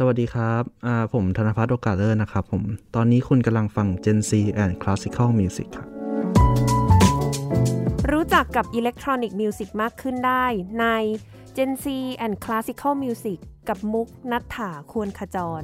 สวัสดีครับผมธนพัฒน์โอกาสเลอร์นะครับผม ตอนนี้คุณกำลังฟัง Gen Z and Classical Music ครับรู้จักกับ Electronic Music มากขึ้นได้ใน Gen Z and Classical Music กับมุกนัฐถาควรขจร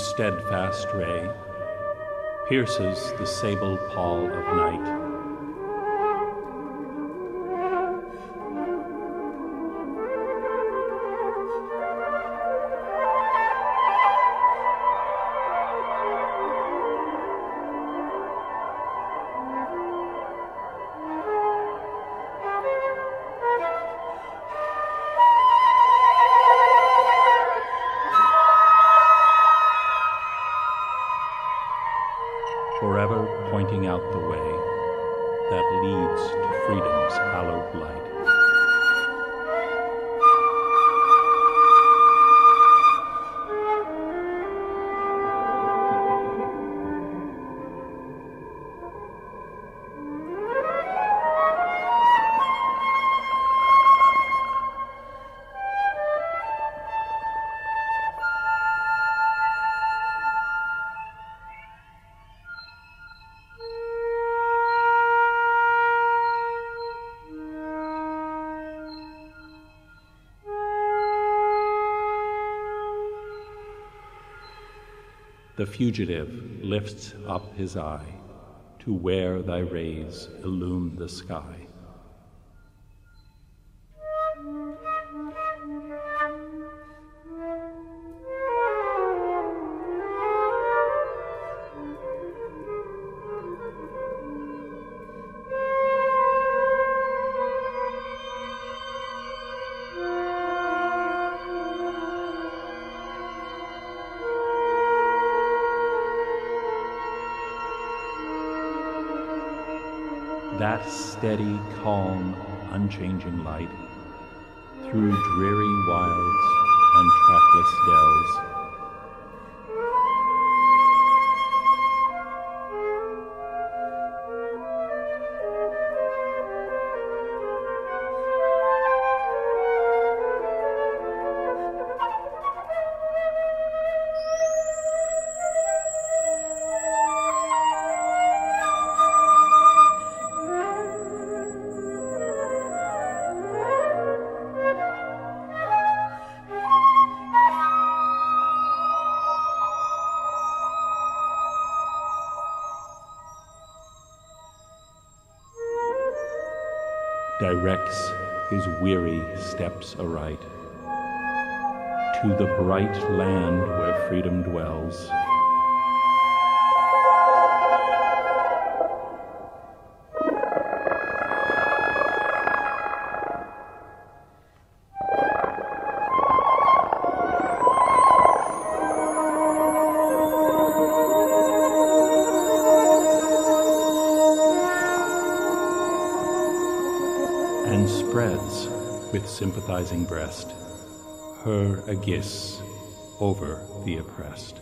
steadfast ray pierces the sable pall of night. The fugitive lifts up his eye to where thy rays illume the sky. Steady, calm, unchanging light through dreary wilds and trackless dells. Directs his weary steps aright to the bright land where freedom dwells. With sympathizing breast her aegis over the oppressed.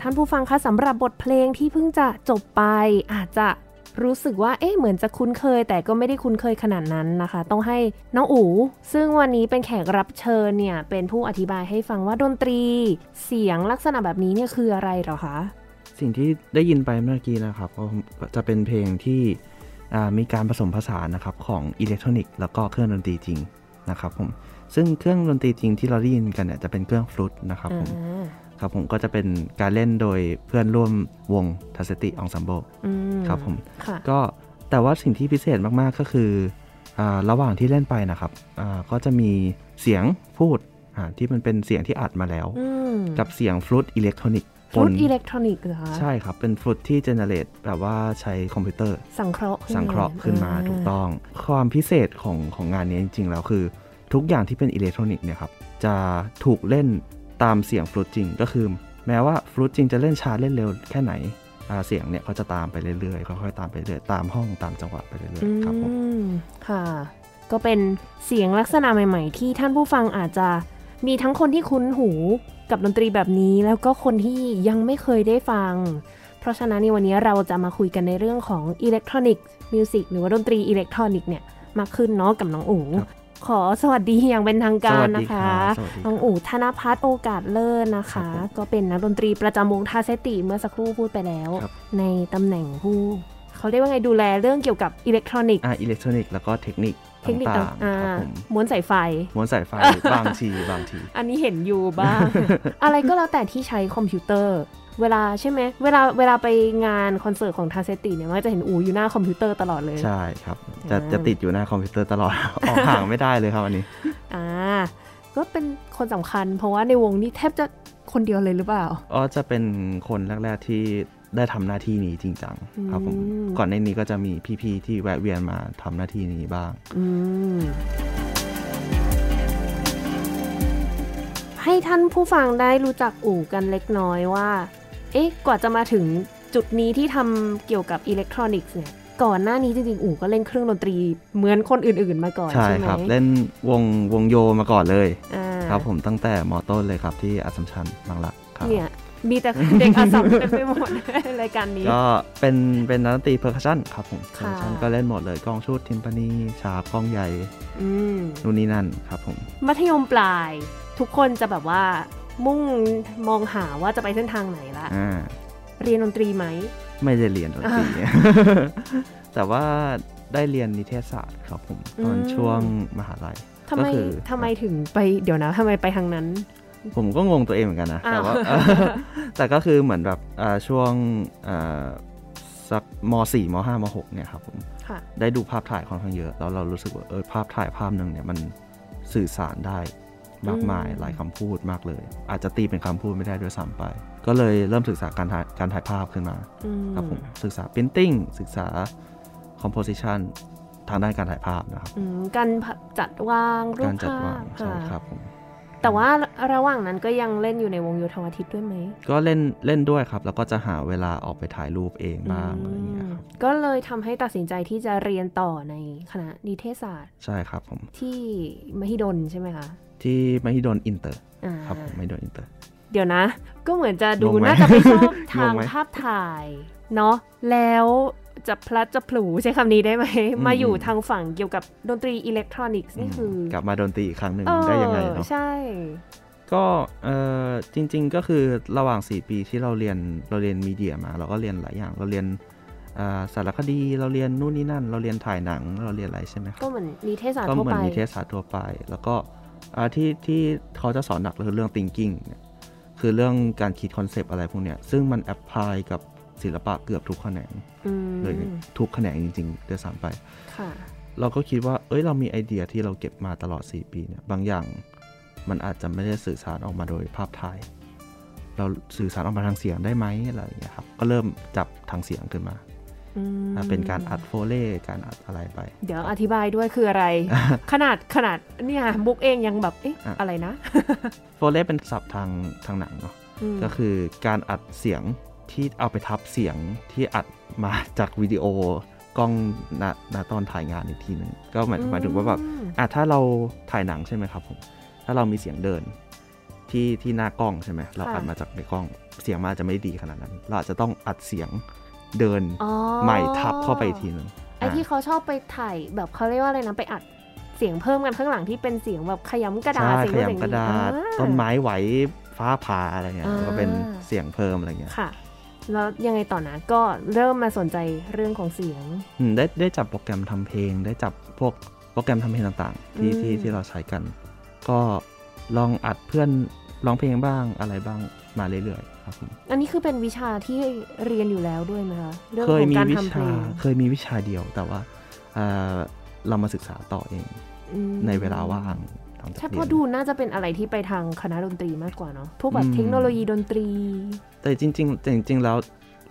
ท่านผู้ฟังคะสำหรับบทเพลงที่เพิ่งจะจบไป อาจจะรู้สึกว่าเอ๊ะเหมือนจะคุ้นเคย แต่ก็ไม่ได้คุ้นเคยขนาดนั้นนะคะ ต้องให้น้องอู๋ซึ่งวันนี้เป็นแขกรับเชิญเนี่ย เป็นผู้อธิบายให้ฟังว่าดนตรี เสียงลักษณะแบบนี้เนี่ยคืออะไรเหรอคะ สิ่งที่ได้ยินไปเมื่อกี้นะครับก็จะเป็นเพลงที่อ่ามีการผสมผสานนะครับของอิเล็กทรอนิกส์แล้วก็เครื่องดนตรีจริงนะครับผมซึ่งเครื่องดนตรีจริงที่เราได้ยินกันเนี่ยจะเป็นเครื่องฟลุตนะครับผมอ่า ครับผมก็จะเป็นการเล่นโดยเพื่อนร่วมวงทาเซติ Ensemble อืมครับผมค่ะก็แต่ว่าสิ่งที่พิเศษมากๆก็คืออาระหว่างที่เล่นไปนะครับอ่าก็จะมีเสียงพูดอ่าที่มันเป็นเสียงที่อัดมาแล้วอืมกับเสียงฟลุตอิเล็กทรอนิกส์ฟลุตอิเล็กทรอนิกส์เหรอคะใช่ครับ เป็นฟลุตที่ generate แบบว่าใช้คอมพิวเตอร์ สังเคราะห์ขึ้นสังเคราะห์ขึ้นมาอ่ถูกต้อง ความพิเศษของของงานนี้จริงๆแล้วคือ ทุกอย่างที่เป็นอิเล็กทรอนิกส์เนี่ยครับจะถูกเล่น ตามเสียงฟลุตจริง ก็คือ แม้ว่าฟลุตจริงจะเล่นช้าเล่นเร็วแค่ไหนอ่าเสียงเนี่ยเขาจะตามไปเรื่อยๆค่อยๆตามไปเรื่อยตามห้องตามจังหวะไปเรื่อยๆครับผมอืมค่ะ ก็เป็นเสียงลักษณะใหม่ ๆ ที่ท่านผู้ฟังอาจจะมีทั้งคนที่คุ้นหูกับดนตรีแบบนี้ แล้วก็คนที่ยังไม่เคยได้ฟัง เพราะฉะนั้นในวันนี้เราจะมาคุยกันในเรื่องของอิเล็กทรอนิกส์music หรือว่าดนตรีอิเล็กทรอนิกส์เนี่ยมากขึ้นเนาะกับน้องอู๋ครับ ขอสวัสดีอย่างเป็นทางการนะคะสวัสดีครับน้องอู๋ธนพัฒน์โอกาสเลิศนะคะครับผมก็เป็นนักดนตรีประจำวงทาเซติเมื่อสักครู่พูดไปแล้วครับในตำแหน่งผู้เขาเรียกว่าไงดูแลเรื่องเกี่ยวกับอิเล็กทรอนิกส์อ่าอิเล็กทรอนิกส์แล้วก็เทคนิคเทคนิคต่าต่างงอ่าๆครับผมม้วนสายไฟ ม้วนสายไฟบางทีบางที อันนี้เห็นอยู่บ้าง อะไรก็แล้วแต่ที่ใช้คอมพิวเตอร์ เวลาใช่ไหมเวลาเวลาไปงานคอนเสิร์ตของทาเซติเนี่ยมันก็จะเห็นอูอยู่หน้าคอมพิวเตอร์ตลอดเลย ใช่ครับ จะอ่าจะติดอยู่หน้าคอมพิวเตอร์ตลอด ออกห่างไม่ได้เลยครับอันนี้ อ่า ก็เป็นคนสำคัญ เพราะว่าในวงนี้แทบจะคนเดียวเลยหรือเปล่าอ๋อจะเป็นคนแรก ๆที่ได้ทำหน้าที่นี้จริงจังครับผมอืมก่อนในนี้ก็จะมีพี่ๆที่แวะเวียนมาทำหน้าที่นี้บ้าง อืมให้ท่านผู้ฟังได้รู้จักอู่กันเล็กน้อยว่า เอ๊ะกว่าจะมาถึงจุดนี้ที่ทำเกี่ยวกับอิเล็กทรอนิกส์เนี่ยก่อนหน้านี้จริงๆอู่ก็เล่นเครื่องดนตรีเหมือนคนอื่นๆมาก่อนใช่ใช่ไหมครับเล่นวงวงโยมาก่อนเลยอ่าครับผมตั้งแต่มอต้นเลยครับที่อัสสัมชัญบางรักครับเนี่ยมีแต่เด็กอัสสัมเต็มไปหมดรายการนี้ ก็เป็นเป็นนักดนตรี percussion ครับผมค่ะ percussion ก็เล่นหมดเลยกลองชุด timpani ฉาบกลองใหญ่อืมนู่นนี่นั่นครับผม มัธยมปลายทุกคนจะแบบว่า มุ่งมองหาว่าจะไปเส้นทางไหนละอ่าเรียนดนตรีไหม ไม่ได้เรียนดนตรีอ่แต่ว่าได้เรียนนิเทศศาสตร์ครับผม ตอนอืมช่วงมหาลัยทำไมก็คือทำไมถึงไปเดี๋ยวนะทำไมไปทางนั้น ผมก็งงตัวเองเหมือนกันนะอ้าวแต่ว่าแต่ก็คือเหมือนแบบอ่าช่วงอ่าสักม .4 ม .5 ม .6 เนี่ยครับผมค่ะได้ดูภาพถ่ายค่อนข้างเยอะ แล้วเรารู้สึกว่าเออภาพถ่ายภาพหนึ่งเนี่ยมันสื่อสารได้ มากมายหลายคำพูดมากเลย อาจจะตีเป็นคำพูดไม่ได้ด้วยซ้ำไป ก็เลยเริ่มศึกษาการถ่ายการถ่ายภาพขึ้นมาอืมครับผมศึกษา Printing ศึกษา Composition ทางด้านการถ่ายภาพนะครับอืมการจัดวางรูกาปรจัดภาพวางใช่ค่ะครับผมแต่ว่าระหว่างนั้นก็ยังเล่นอยู่ในวงโยธวาทิตด้วยไหม ก็เล่นเล่นด้วยครับ แล้วก็จะหาเวลาออกไปถ่ายรูปเองบ้างอะไรอย่างเงี้ยครับก็เลยทำให้ตัดสินใจที่จะเรียนต่อในคณะนิเทศศาสตร์ ใช่ครับผม ที่มหิดลใช่ไหมคะ ที่มหิดลอินเตอร์อ่าครับผมมหิดลอินเตอร์ เดี๋ยวนะ ก็เหมือนจะดูงงไหมน่าจะไปชอบทางงงไหมภาพถ่ายเนาะแล้วจับพลัดจับผลูใช้คำนี้ได้ไหมอืมมาอยู่ทางฝั่งเกี่ยวกับดนตรีอิเล็กทรอนิกส์นี่คือกลับมาดนตรีอีกครั้งหนึ่งเออได้ยังไงเนาะใช่ ก็เออจริง ๆ ก็คือระหว่าง 4 ปีที่เราเรียนเราเรียน media มา เราก็เรียนหลายอย่างเราเรียนอ่าสารคดีเราเรียนนู่นนี่นั่น เราเรียนถ่ายหนังเราเรียนอะไรใช่ไหมครับก็เหมือนนิเทศศาสตร์ก็ทั่วเหมือไปนนิเทศศาสตร์ทั่วไป แล้วก็อ่า ที่ที่เขาจะสอนหนักเลยคือเรื่อง thinking เนี่ยคือเรื่องการคิด concept อะไรพวกเนี้ยซึ่งมัน apply กับศิลปะเกือบทุกแขนงอืมเลยทุกแขนงจริงๆด้วยซ้ำไปค่ะเราก็คิดว่า เอ้ยเรามีไอเดียที่เราเก็บมาตลอด 4 ปีเนี่ยบางอย่างมันอาจจะไม่ได้สื่อสารออกมาโดยภาพถ่าย เราสื่อสารออกมาทางเสียงได้ไหมอะไรอย่างเงี้ยครับ ก็เริ่มจับทางเสียงขึ้นมาอืมอ่า เป็นการอัดโฟเล่การอัดอะไรไป เดี๋ยวอธิบายด้วยคืออะไร ขนาดขนาดเนี่ยบุ๊กเองยังแบบเอ๊ะอะอะไรนะโฟเล่เป็นศัพท์ทางทางหนังเนาะมก็คือการอัดเสียงที่เอาไปทับเสียงที่อัดมาจากวิดีโอกล้องณณตอนถ่ายงานอีกทีหนึ่งก็หมายหมายถึงว่าแบบอืมอะถ้าเราถ่ายหนังใช่ไหมครับผมถ้าเรามีเสียงเดินที่ที่หน้ากล้องใช่ไหมเราอัดมาจากในกล้อง เสียงมันอาจจะไม่ดีขนาดนั้น เราอาจจะต้องอัดเสียง เดินอ๋อใหม่ทับเข้าไปอีกทีหนึ่งไอที่เขาชอบไปถ่ายแบบเขาเรียกว่าอะไรนะไปอัดเสียงเพิ่มกันข้างหลังที่เป็นเสียงแบบขยำกระดาษใช่เสียงขโน้นเสียงยำกระดาษอ่ต้นไม้ไหวฟ้าผ่าอะไรเงี้ยอ่าก็เป็นเสียงเพิ่มอะไรเงี้ยค่ะ แล้วยังไงต่อนะก็เริ่มมาสนใจเรื่องของเสียงอืมได้ได้จับโปรแกรมทำเพลง ได้จับพวกโปรแกรมทำเพลงต่างๆ ที่อืมที่ที่เราใช้กัน ก็ลองอัดเพื่อนร้องเพลงบ้างอะไรบ้างมาเรื่อยๆ ครับผมอันนี้คือเป็นวิชาที่เรียนอยู่แล้วด้วยไหมคะเรื่องเคขยองมีการวิทำเพลชางเคยมีวิชาเดียวแต่ว่าเอ่อเรามาศึกษาต่อเองอืมในเวลาว่างหลังจากใช่เรีเพยราะนดูน่าจะเป็นอะไรที่ไปทางคณะดนตรีมากกว่าเนาะพวกแบบอืมเทคโนโลยีดนตรี แต่จริงๆแต่จริง ๆ แล้ว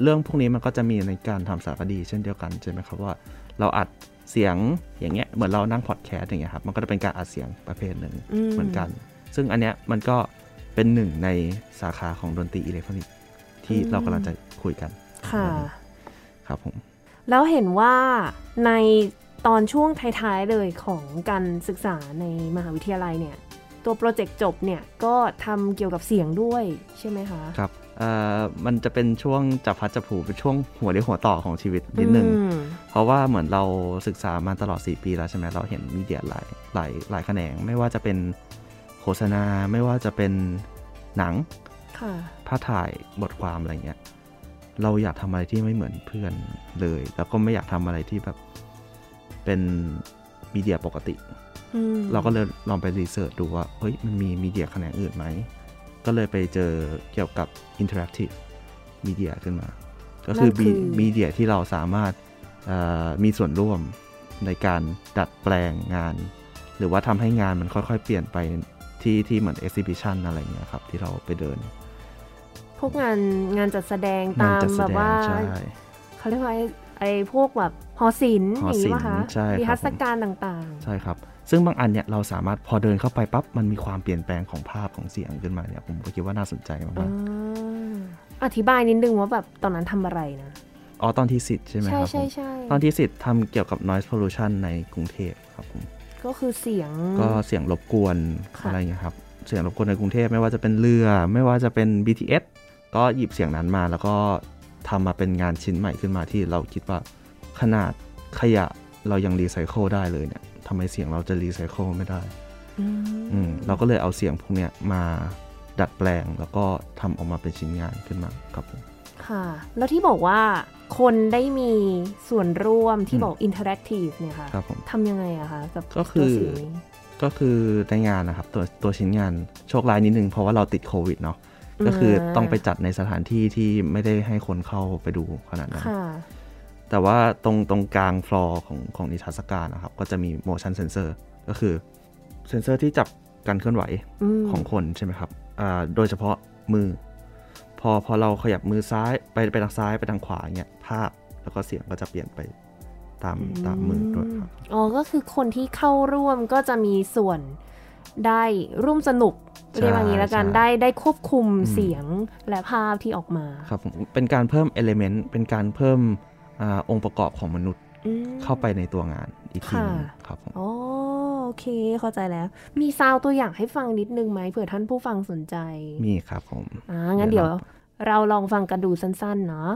เรื่องพวกนี้มันก็จะมีในการทำสารคดีเช่นเดียวกันใช่ไหมครับว่า เราอัดเสียงอย่างเงี้ยเหมือนเรานั่งพอดแคสต์อย่างเงี้ยครับมันก็จะเป็นการอัดเสียงประเภทหนึ่งอืมเหมือนกัน ซึ่งอันเนี้ยมันก็ เป็นหนึ่งในสาขาของดนตรีอิเล็กทรอนิกส์ที่เรากำลังจะคุยกัน ค่ะ ครับผม แล้วเห็นว่าในตอนช่วงท้ายๆเลยของการศึกษาในมหาวิทยาลัยเนี่ย ตัวโปรเจกต์จบเนี่ย ก็ทำเกี่ยวกับเสียงด้วยใช่ไหมคะ ครับเอ่อมันจะเป็นช่วงจับพัดจับผูเป็นช่วงหัวเรียวหัวต่อของชีวิตนิดนึงอืมเพราะว่าเหมือนเราศึกษามาตลอด 4 ปีแล้วใช่ไหมเราเห็นมีเดียหลายหลายหลายแขนง ไม่ว่าจะเป็นโฆษณาไม่ว่าจะเป็นหนังค่ะภาพถ่ายบทความอะไรเงี้ย เราอยากทำอะไรที่ไม่เหมือนเพื่อนเลย แล้วก็ไม่อยากทำอะไรที่แบบเป็นมีเดียปกติอืมเราก็เลยลองไปรีเสิร์ชดูว่า เฮ้ย มันมีมีเดียแขนงอื่นไหม ก็เลยไปเจอเกี่ยวกับ Interactive Media ขึ้นมา ก็คือมีมีเดียที่เราสามารถเอ่อมีส่วนร่วมในการดัดแปลงงาน หรือว่าทำให้งานมันค่อยๆ เปลี่ยนไป ที่ที่เหมือน exhibition อะไรอย่างเงี้ยครับ ที่เราไปเดิน พวกงานงานจัดแสดงงานตามจัดแสแบบดงว่าใช่เขาเรียกว่าไอ้ไอ้พวกแบบหอศิลป์หออย่างศินี้ลป์ป่ะคะใช่ครับนิทรรศการต่างใช่ครับ ซึ่งบางอันเนี่ยเราสามารถพอเดินเข้าไปปั๊บมันมีความเปลี่ยนแปลงของภาพของเสียงขึ้นมาเนี่ยผมก็คิดว่าน่าสนใจๆมาอ่ากอธิบายนิดนึงว่าแบบตอนนั้นทำอะไรนะๆอ๋อตอนที่สิทธิ์ใช่ไหมใช่ครับผใช่มใช่ตอนที่สิทธิ์ทำเกี่ยวกับ noise pollution ในกรุงเทพครับผม ก็คือเสียงก็เสียงรบกวนค่ะอะไรอย่างเงี้ยครับ เสียงรบกวนในกรุงเทพไม่ว่าจะเป็นเรือ ไม่ว่าจะเป็น BTS ก็หยิบเสียงนั้นมา แล้วก็ทำมาเป็นงานชิ้นใหม่ขึ้นมาที่เราคิดว่าขนาดขยะเรายังรีไซเคิลได้เลยเนี่ยทำไมเสียงเราจะรีไซเคิลไม่ได้อืมอืมเราก็เลยเอาเสียงพวกเนี้ยมาดัดแปลงแล้วก็ทำออกมาเป็นชิ้นงานขึ้นมาครับผม ค่ะ แล้วที่บอกว่าคนได้มีส่วนร่วมที่อืมบอก interactive เนี่ยค่ะครับผมทำยังไงอะคะกับก็คือตัวเสียงนี้ก็คือในงานนะครับตัวตัวชิ้นงานโชคร้ายนิดนึงเพราะว่าเราติดโควิดเนาะก็คือต้องไปจัดในสถานที่ที่ไม่ได้ให้คนเข้าไปดูขนาดนั้นค่ะแต่ว่าตรงตรงกลางฟลอร์ของของนิทรรศการนะครับ ก็จะมี motion sensor ก็คือเซนเซอร์ที่จับการเคลื่อนไหวมของคนใช่ไหมครับอ่าโดยเฉพาะมือ พอพอเราขยับมือซ้ายไปไปทางซ้ายไปทางขวาเงี้ยภาพแล้วก็เสียงก็จะเปลี่ยนไปตามตามมือด้วยครับอ๋อก็คือคนที่เข้าร่วมก็จะมีส่วนได้ร่วมสนุกใช่เรียกว่างี้แล้วกันใช่ได้ได้ควบคุมอืมเสียงและภาพที่ออกมาครับผมเป็นการเพิ่มเอลเมนต์เป็นการเพิ่มอาองค์ประกอบของมนุษย์อืมเข้าไปในตัวงาน อีกทีหนึงค่ะครับผมอ๋อโอเคเข้าใจแล้ว มีซาวด์ตัวอย่างให้ฟังนิดนึงไหมเผื่อท่านผู้ฟังสนใจ มีครับผมอ่างั้นเดี๋เดี๋ยยววเราลองฟังกันดูสั้นๆเนาะ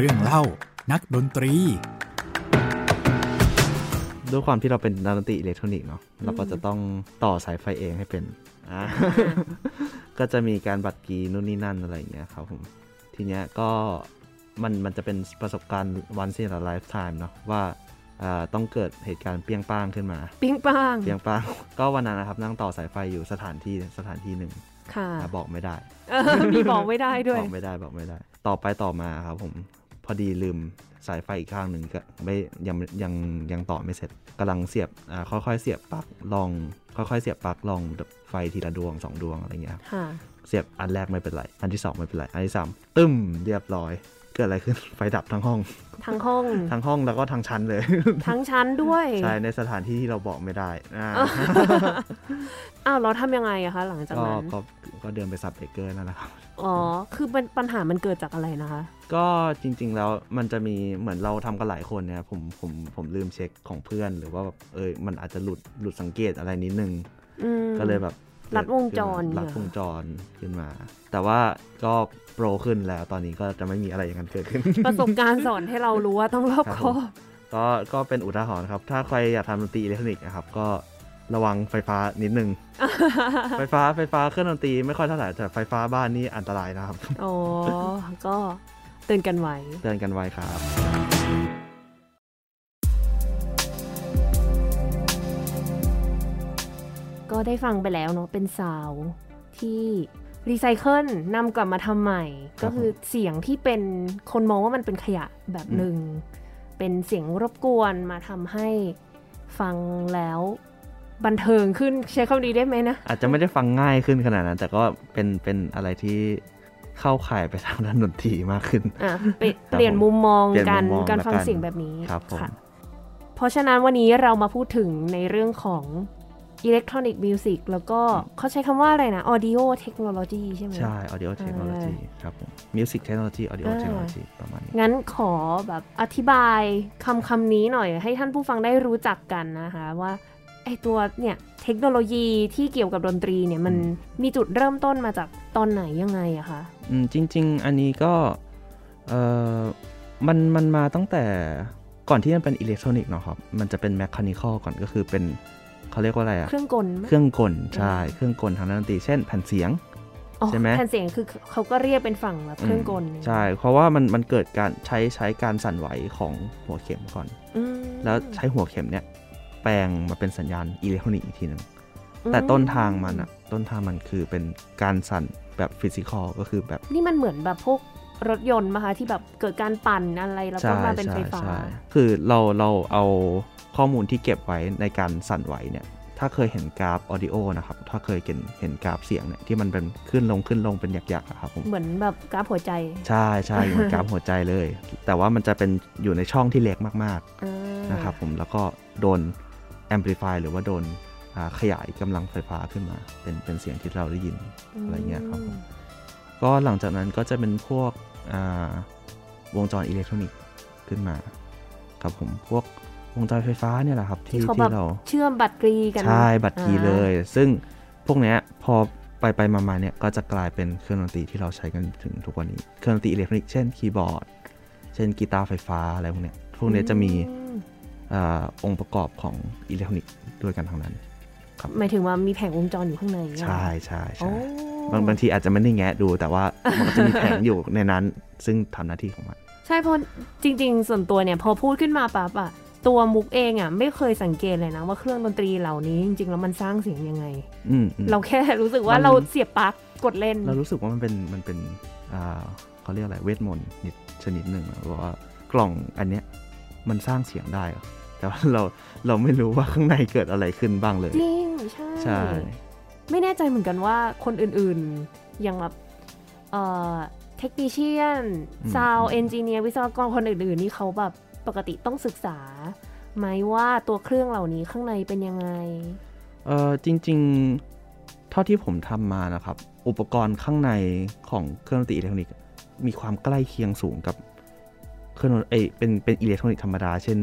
เรื่องเล่านักดนตรี ด้วยความที่เราเป็นนักดนตรีอิเล็กทรอนิกส์เนาะเราก็จะต้องต่อสายไฟเองให้เป็นอ่าก็จะมีการบัดกรีนู่นนี่นั่นอะไรอย่างเงี้ยครับผม ทีเนี้ยก็มันมันจะเป็นประสบการณ์ once in lifetime เนาะว่าอ่าต้องเกิดเหตุการณ์เปรี้ยงป้างขึ้นมาปิ้งป้างเปรี้ยงป้าง ก็วันนั้นนะครับนั่งต่อสายไฟอยู่สถานที่สถานที่หนึ่งค่ะอะบอกไม่ได้เออมีบอกไม่ได้ด้วยบอกไม่ได้บอกไม่ได้ ต่อไปต่อมาครับผม พอดีลืมสายไฟอีกข้างหนึ่งก็ไม่ยังยังยังต่อไม่เสร็จกำลังเสียบอ่าค่อยๆ เสียบปลั๊กลอง ค่อยๆ เสียบปลั๊กลองไฟทีละดวงสองดวงอะไรเงี้ยครับค่ะเสียบอันแรกไม่เป็นไร อันที่สองไม่เป็นไร อันที่สามตึ้มเรียบร้อย เกิดอะไรขึ้นไฟดับทั้งห้อง ทั้งห้อง ทั้งห้องแล้วก็ทั้งชั้นเลย ทั้งชั้นด้วย ใช่ในสถานที่ที่เราบอกไม่ได้อ่าอ้าวเราทำยังไงอะคะ หลังจากก็นั้นก็ก็เดินไปซับเบรกเกอร์นั่นแหละครับอ๋อ คือปัญปัญหามันเกิดจากอะไรนะคะ ก็จริง ๆ แล้วมันจะมีเหมือนเราทำกันหลายคนเนี่ยผมผมผมลืมเช็คของเพื่อนหรือว่าแบบเออมันอาจจะหลุดหลุดสังเกตอะไรนิดนึงอืมก็เลยแบบลัดวงจรลัดเหรอวงจรขึ้นมา แต่ว่าก็ โปรขึ้นแล้ว ตอนนี้ก็จะไม่มีอะไรอย่างนั้นเกิดขึ้น ประสบการณ์สอนให้เรารู้ว่าต้องรอบครับคผอมบก็ก็เป็นอุทาหรณ์ครับ ถ้าใครอยากทำดนตรีอิเล็กทรอนิกส์นะครับ ก็ระวังไฟฟ้านิดนึง ไฟฟ้าไฟฟ้าเครื่องดนตรีไม่ค่อยเท่าไหร่แต่ไฟฟ้าบ้านนี่อันตรายนะครับ อ๋อ ก็เตือนกันไว้ เตือนกันไว้ครับก็ได้ฟังไปแล้วเนาะเป็น sound ที่ รีไซเคิลนำกลับมาทำใหม่ครับก็คือเสียงที่เป็นคนมองว่ามันเป็นขยะแบบหนึ่ง เป็นเสียงรบกวนมาทำให้ฟังแล้วบันเทิงขึ้นใช้คำนี้ได้ไหมนะ อาจจะไม่ได้ฟังง่ายขึ้นขนาดนั้น แต่ก็เป็นเป็นอะไรที่เข้าข่ายไปทางด้านดนตรีมากขึ้นอะเปลี่ยนเปลี่ยนมุมมองเปลี่ยนการมุมมองการฟังละกันเสียงแบบนี้ครับผมะเพราะฉะนั้นวันนี้เรามาพูดถึงในเรื่องของ electronic music แล้วก็เขาใช้คำว่าอะไรนะ audio technology ใช่ไหมใช่ audio technology ครับผม music technology audio อ่า technology ประมาณนี้ งั้นขอแบบอธิบายคำคำนี้หน่อย ให้ท่านผู้ฟังได้รู้จักกันนะคะว่าไอตัวเนี่ยเทคโนโลยีที่เกี่ยวกับดนตรีเนี่ยมันมีจุดเริ่มต้นมาจากตอนไหนยังไงอะคะอืมจริง ๆ อันนี้ก็เออมันมันมาตั้งแต่ก่อนที่มันเป็นอิเล็กทรอนิกส์เนาะครับ มันจะเป็นแมคคานิคอลก่อนก็คือเป็น เขาเรียกว่าอะไรอะเครื่องกลไหมเครื่องกลใช่เครื่องกลทางด้านดนตรีเช่นแผ่นเสียงอ๋อใช่ไหมแผ่นเสียงคือเขาก็เรียกเป็นฝั่งแบบเครื่องกลมใช่ เพราะว่ามันมันเกิดการใช้ใช้การสั่นไหวของหัวเข็มก่อนอืมแล้วใช้หัวเข็มเนี่ย แปลงมาเป็นสัญญาณอิเล็กทรอนิกส์อีกทีหนึ่งแต่ต้นทางมันอะต้นทางมันคือเป็นการสั่นแบบ physical ก็คือแบบ นี่มันเหมือนแบบพวกรถยนต์ไหมคะที่แบบเกิดการปั่นอะไรแล้วก็ใช่มาเป็นไฟใช่ฟ้าใช่คือเราเราเอา ข้อมูลที่เก็บไว้ในการสั่นไหวเนี่ยถ้าเคยเห็นกราฟ audio นะครับ ถ้าเคยเห็นเห็นกราฟเสียงเนี่ยที่มันเป็นขึ้นลงขึ้นลงเป็นหยักๆอะครับผม เหมือนแบบกราฟหัวใจ ใช่ใช่เหมือนกราฟหัวใจเลย แต่ว่ามันจะเป็นอยู่ในช่องที่เล็กมากอ่าๆนะครับผม แล้วก็โดน amplify หรือว่าโดนอ่าขยายกำลังไฟฟ้าขึ้นมา เป็นเป็นเสียงที่เราได้ยินอะไรเงี้ยครับผม ก็หลังจากนั้นก็จะเป็นพวกอ่าวงจรอิเล็กทรอนิกส์ขึ้นมาครับผม พวก วงจรไฟฟ้าเนี่ยแหละครับที่ที่เขาแบที่บเราเชื่อมบัดกรีกันใช่บัดกรีอ่าเลย ซึ่งพวกเนี้ยพอไปไปมามาเนี่ยก็จะกลายเป็นเครื่องดนตรีที่เราใช้กันถึงทุกวันนี้เครื่องดนตรีอิเล็กทรอนิกส์เช่นคีย์บอร์ด เช่นกีตาร์ไฟฟ้าอะไรพวกเนี้ยพวกเนี้ยจะมีอืมอาองค์ประกอบของอิเล็กทรอนิกส์ด้วยกันทั้งนั้นหมายถึงว่ามีแผงวงจรอยู่ข้างในเนี่ยใช่ใช่โอ้ใช่บางบางทีอาจจะไม่ได้แงะดูแต่ว่ามันก็จะมีแผงอยู่ในนั้น ซึ่งทำหน้าที่ของมัน ใช่เพราะจริง ๆ ส่วนตัวเนี่ยพอพูดขึ้นมาปั๊บอะ ตัวมุกเองอะไม่เคยสังเกตเลยนะว่าเครื่องดนตรีเหล่านี้จริงๆแล้วมันสร้างเสียงยังไงอืมอืมเราแค่รู้สึกว่ามันเราเสียบปลั๊กกดเล่น เรารู้สึกว่ามันเป็นมันเป็นอ่าเขาเรียกอะไรเวทมนต์นิดชนิดหนึ่งอะเพราะว่ากล่องอันเนี้ยมันสร้างเสียงได้เหรอแต่ว่าเราเราไม่รู้ว่าข้างในเกิดอะไรขึ้นบ้างเลย จริง ใช่ใช่ไม่แน่ใจเหมือนกันว่าคนอื่นๆอย่างแบบเอ่อ technician sound engineer วิศวกรคนอื่นๆ นี่เขาแบบ ปกติต้องศึกษาไหมว่าตัวเครื่องเหล่านี้ข้างในเป็นยังไง เออจริง ๆ เท่าที่ผมทำมานะครับ อุปกรณ์ข้างในของเครื่องดนตรีอิเล็กทรอนิกส์มีความใกล้เคียงสูงกับเครื่องดนเอ้ยเป็นเป็นอิเล็กทรอนิกส์ธรรมดา เช่น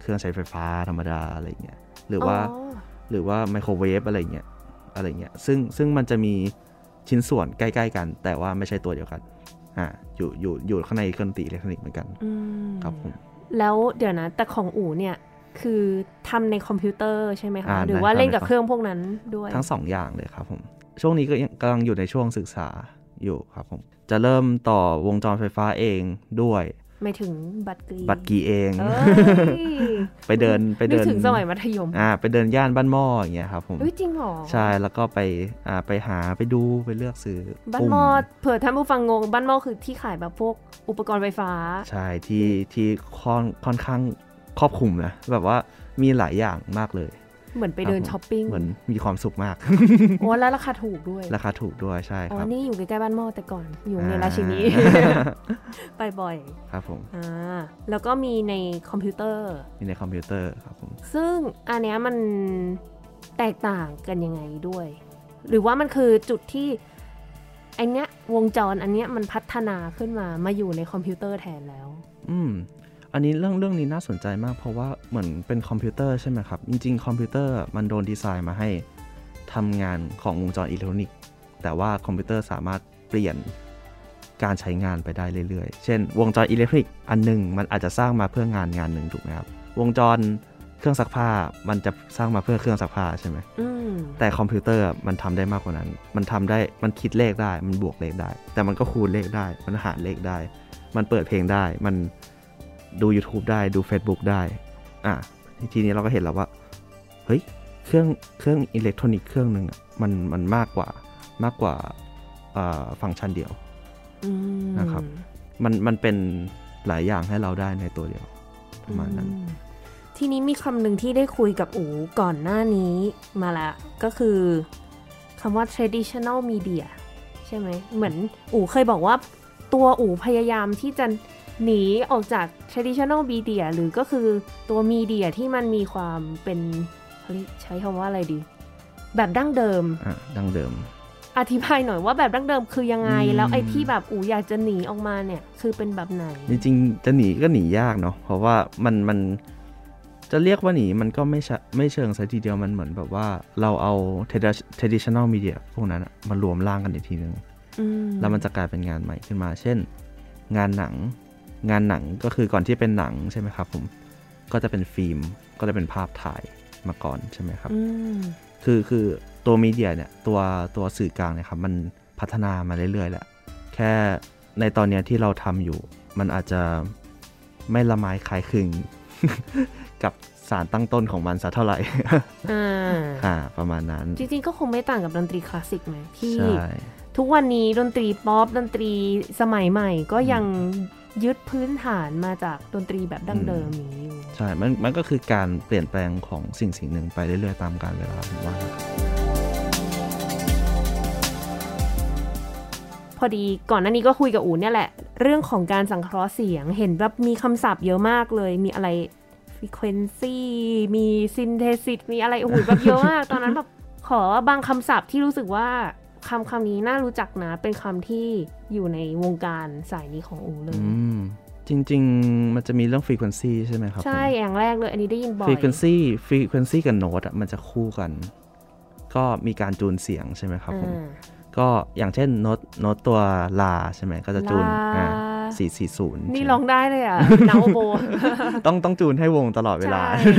เครื่องใช้ไฟฟ้าธรรมดาอะไรเงี้ยหรือว่าอ๋อหรือว่าไมโครเวฟอะไรเงี้ยอะไรเงี้ยซึ่งซึ่งมันจะมีชิ้นส่วนใกล้ ๆ กัน แต่ว่าไม่ใช่ตัวเดียวกัน อ่าอยู่อยู่อยู่ข้างในเครื่องดนตรีอิเล็กทรอนิกส์เหมือนกันอืมครับผมแล้วเดี๋ยวนะ แต่ของอู่เนี่ยคือทำในคอมพิวเตอร์ใช่ไหมคะอ่าหรือว่าในเล่นกับในคอมเครื่องพวกนั้นด้วย ทั้งสองอย่างเลยครับผม ช่วงนี้ก็ยังกำลังอยู่ในช่วงศึกษาอยู่ครับผม จะเริ่มต่อวงจรไฟฟ้าเองด้วย ไม่ถึงบัตรกรีบัตรกีเองเอ้ยไปเดินไปนึเดิกนถึงสมัยมัธยมอ่าไปเดินย่านบ้านหม้ออย่างเงี้ยครับผมเอ้ยจริงเหรอใช่แล้วก็ไปอ่าไปหาไปดูไปเลือกซื้อบ้านปุ่หม้อเผื่อท่านผู้ฟังงงบ้านหม้อคือที่ขายแบบพวกอุปกรณ์ไฟฟ้า ใช่ที่ที่ค่อนค่อนข้างครอบคลุมนะแบบว่ามีหลายอย่างมากเลย เหมือนไปเดินครับผมช้อปปิ้งเหมือนมีความสุขมากโอ้แล้วราคาถูกด้วย ราคาถูกด้วยใช่อ๋คอรับนี่อยู่ใกล้ๆบ้านหม้อแต่ก่อน อยู่ในอ่าราชินีไปบ่อยครับผมอ่าแล้วก็มีในคอมพิวเตอร์ มีในคอมพิวเตอร์ครับผมซึ่งอันเนี้ยมันแตกต่างกันยังไงด้วย หรือว่ามันคือจุดที่ไอเนี้ยวงจรอันเนี้ยมันพัฒนาขึ้นมามาอยู่ในคอมพิวเตอร์แทนแล้ว อืม อันนี้เรื่องเรื่องนี้น่าสนใจมาก เพราะว่าเหมือนเป็นคอมพิวเตอร์ใช่ไหมครับ จริง ๆ คอมพิวเตอร์มันโดนดีไซน์มาให้ทำงานของวงจรอิเล็กทรอนิกส์แต่ว่าคอมพิวเตอร์สามารถเปลี่ยนการใช้งานไปได้เรื่อยๆ เช่น วงจร electric อันหนึ่งมันอาจจะสร้างมาเพื่องานงานหนึ่งถูกไหมครับ วงจรเครื่องซักผ้ามันจะสร้างมาเพื่อเครื่องซักผ้าใช่ไหมแต่คอมพิวเตอร์มันทำได้มากกว่านั้น มันทำได้ มันคิดเลขได้ มันบวกเลขได้ แต่มันก็คูณเลขได้ มันหารเลขได้ มันเปิดเพลงได้ มัน ดู YouTube ได้ดู Facebook ได้ อะทีนี้เราก็เห็นแล้วว่า เฮ้ย เครื่องเครื่องอิเล็กทรอนิกส์เครื่องหนึ่งอะมันมันมากกว่ามากกว่าเอ่อฟังก์ชันเดียวอืมนะครับ มันมันเป็นหลายอย่างให้เราได้ในตัวเดียวประมาณนั้นอืมทีนี้มีคำหนึ่งที่ได้คุยกับอูก่อนหน้านี้มาละก็คือคำว่า traditional media ใช่ไหม เหมือนอูเคยบอกว่าตัวอูพยายามที่จะ หนีออกจาก traditional media หรือก็คือตัวมีเดียที่มันมีความเป็นเขาเรียกใช้คำว่าอะไรดี แบบดั้งเดิมอะดังเดิม อธิบายหน่อยว่าแบบดั้งเดิมคือยังไงอืมแล้วไอ้ที่แบบอูอยากจะหนีออกมาเนี่ย คือเป็นแบบไหน จริงๆจะหนีก็หนียากเนาะเพราะว่ามันมันจะเรียกว่าหนีมันก็ไม่ใช่ไม่เชิงซะทีเดียวมันเหมือนแบบว่าเราเอา tradi- traditional media พวกนั้นอะมารวมร่างกันอีกทีนึงอืมแล้วมันจะกลายเป็นงานใหม่ขึ้นมา เช่น งานหนัง งานหนังก็คือก่อนที่เป็นหนังใช่ไหมครับผมก็จะเป็นฟิล์มก็จะเป็นภาพถ่ายมาก่อนใช่ไหมครับอืมคือคือตัวมีเดียเนี่ยตัวตัวสื่อกลางเนี่ยครับมันพัฒนามาเรื่อยๆแหละแค่ในตอนเนี้ยที่เราทำอยู่ มันอาจจะไม่ละไม้คล้ายคลึงกับสารตั้งต้นของมันสักเท่าไหร่อ่าอ่าประมาณนั้น จริงๆ ก็คงไม่ต่างกับดนตรีคลาสสิกไหมที่ใช่ทุกวันนี้ดนตรีป๊อปดนตรีสมัยใหม่ ก็ยัง ยึดพื้นฐานมาจากดนตรีแบบดั้งเดิมนี้อยู่ใช่ มันมันก็คือการเปลี่ยนแปลงของสิ่งสิ่งหนึ่งไปเรื่อยๆ ตามกาลเวลาผมว่านะครับพอดีก่อนหน้านี้ก็คุยกับอูเนี่ยแหละ เรื่องของการสังเคราะห์เสียงเห็นแบบมีคำศัพท์เยอะมากเลย มีอะไร frequency มี synthesis มีอะไรโอ้โหแบบเยอะมาก ตอนนั้นแบบขอบางคำศัพท์ที่รู้สึกว่า คำคำนี้น่ารู้จักนะ เป็นคำที่อยู่ในวงการสายนี้ของอูเลยอืมจริง ๆ มันจะมีเรื่อง frequency ใช่ไหมครับ ใช่ อย่างแรกเลย อันนี้ได้ยินบ่อย frequency frequency กับ note อะมันจะคู่กัน ก็มีการจูนเสียงใช่ไหมครับผมอ่าก็อย่างเช่นโน้ตโน้ตตัวลาใช่ไหมก็จะจูนลาอ่าสี่สี่ศูนย์นี่ร้องได้เลยอะนาโอโบ ต้องต้องจูนให้วงตลอดเวลาใช่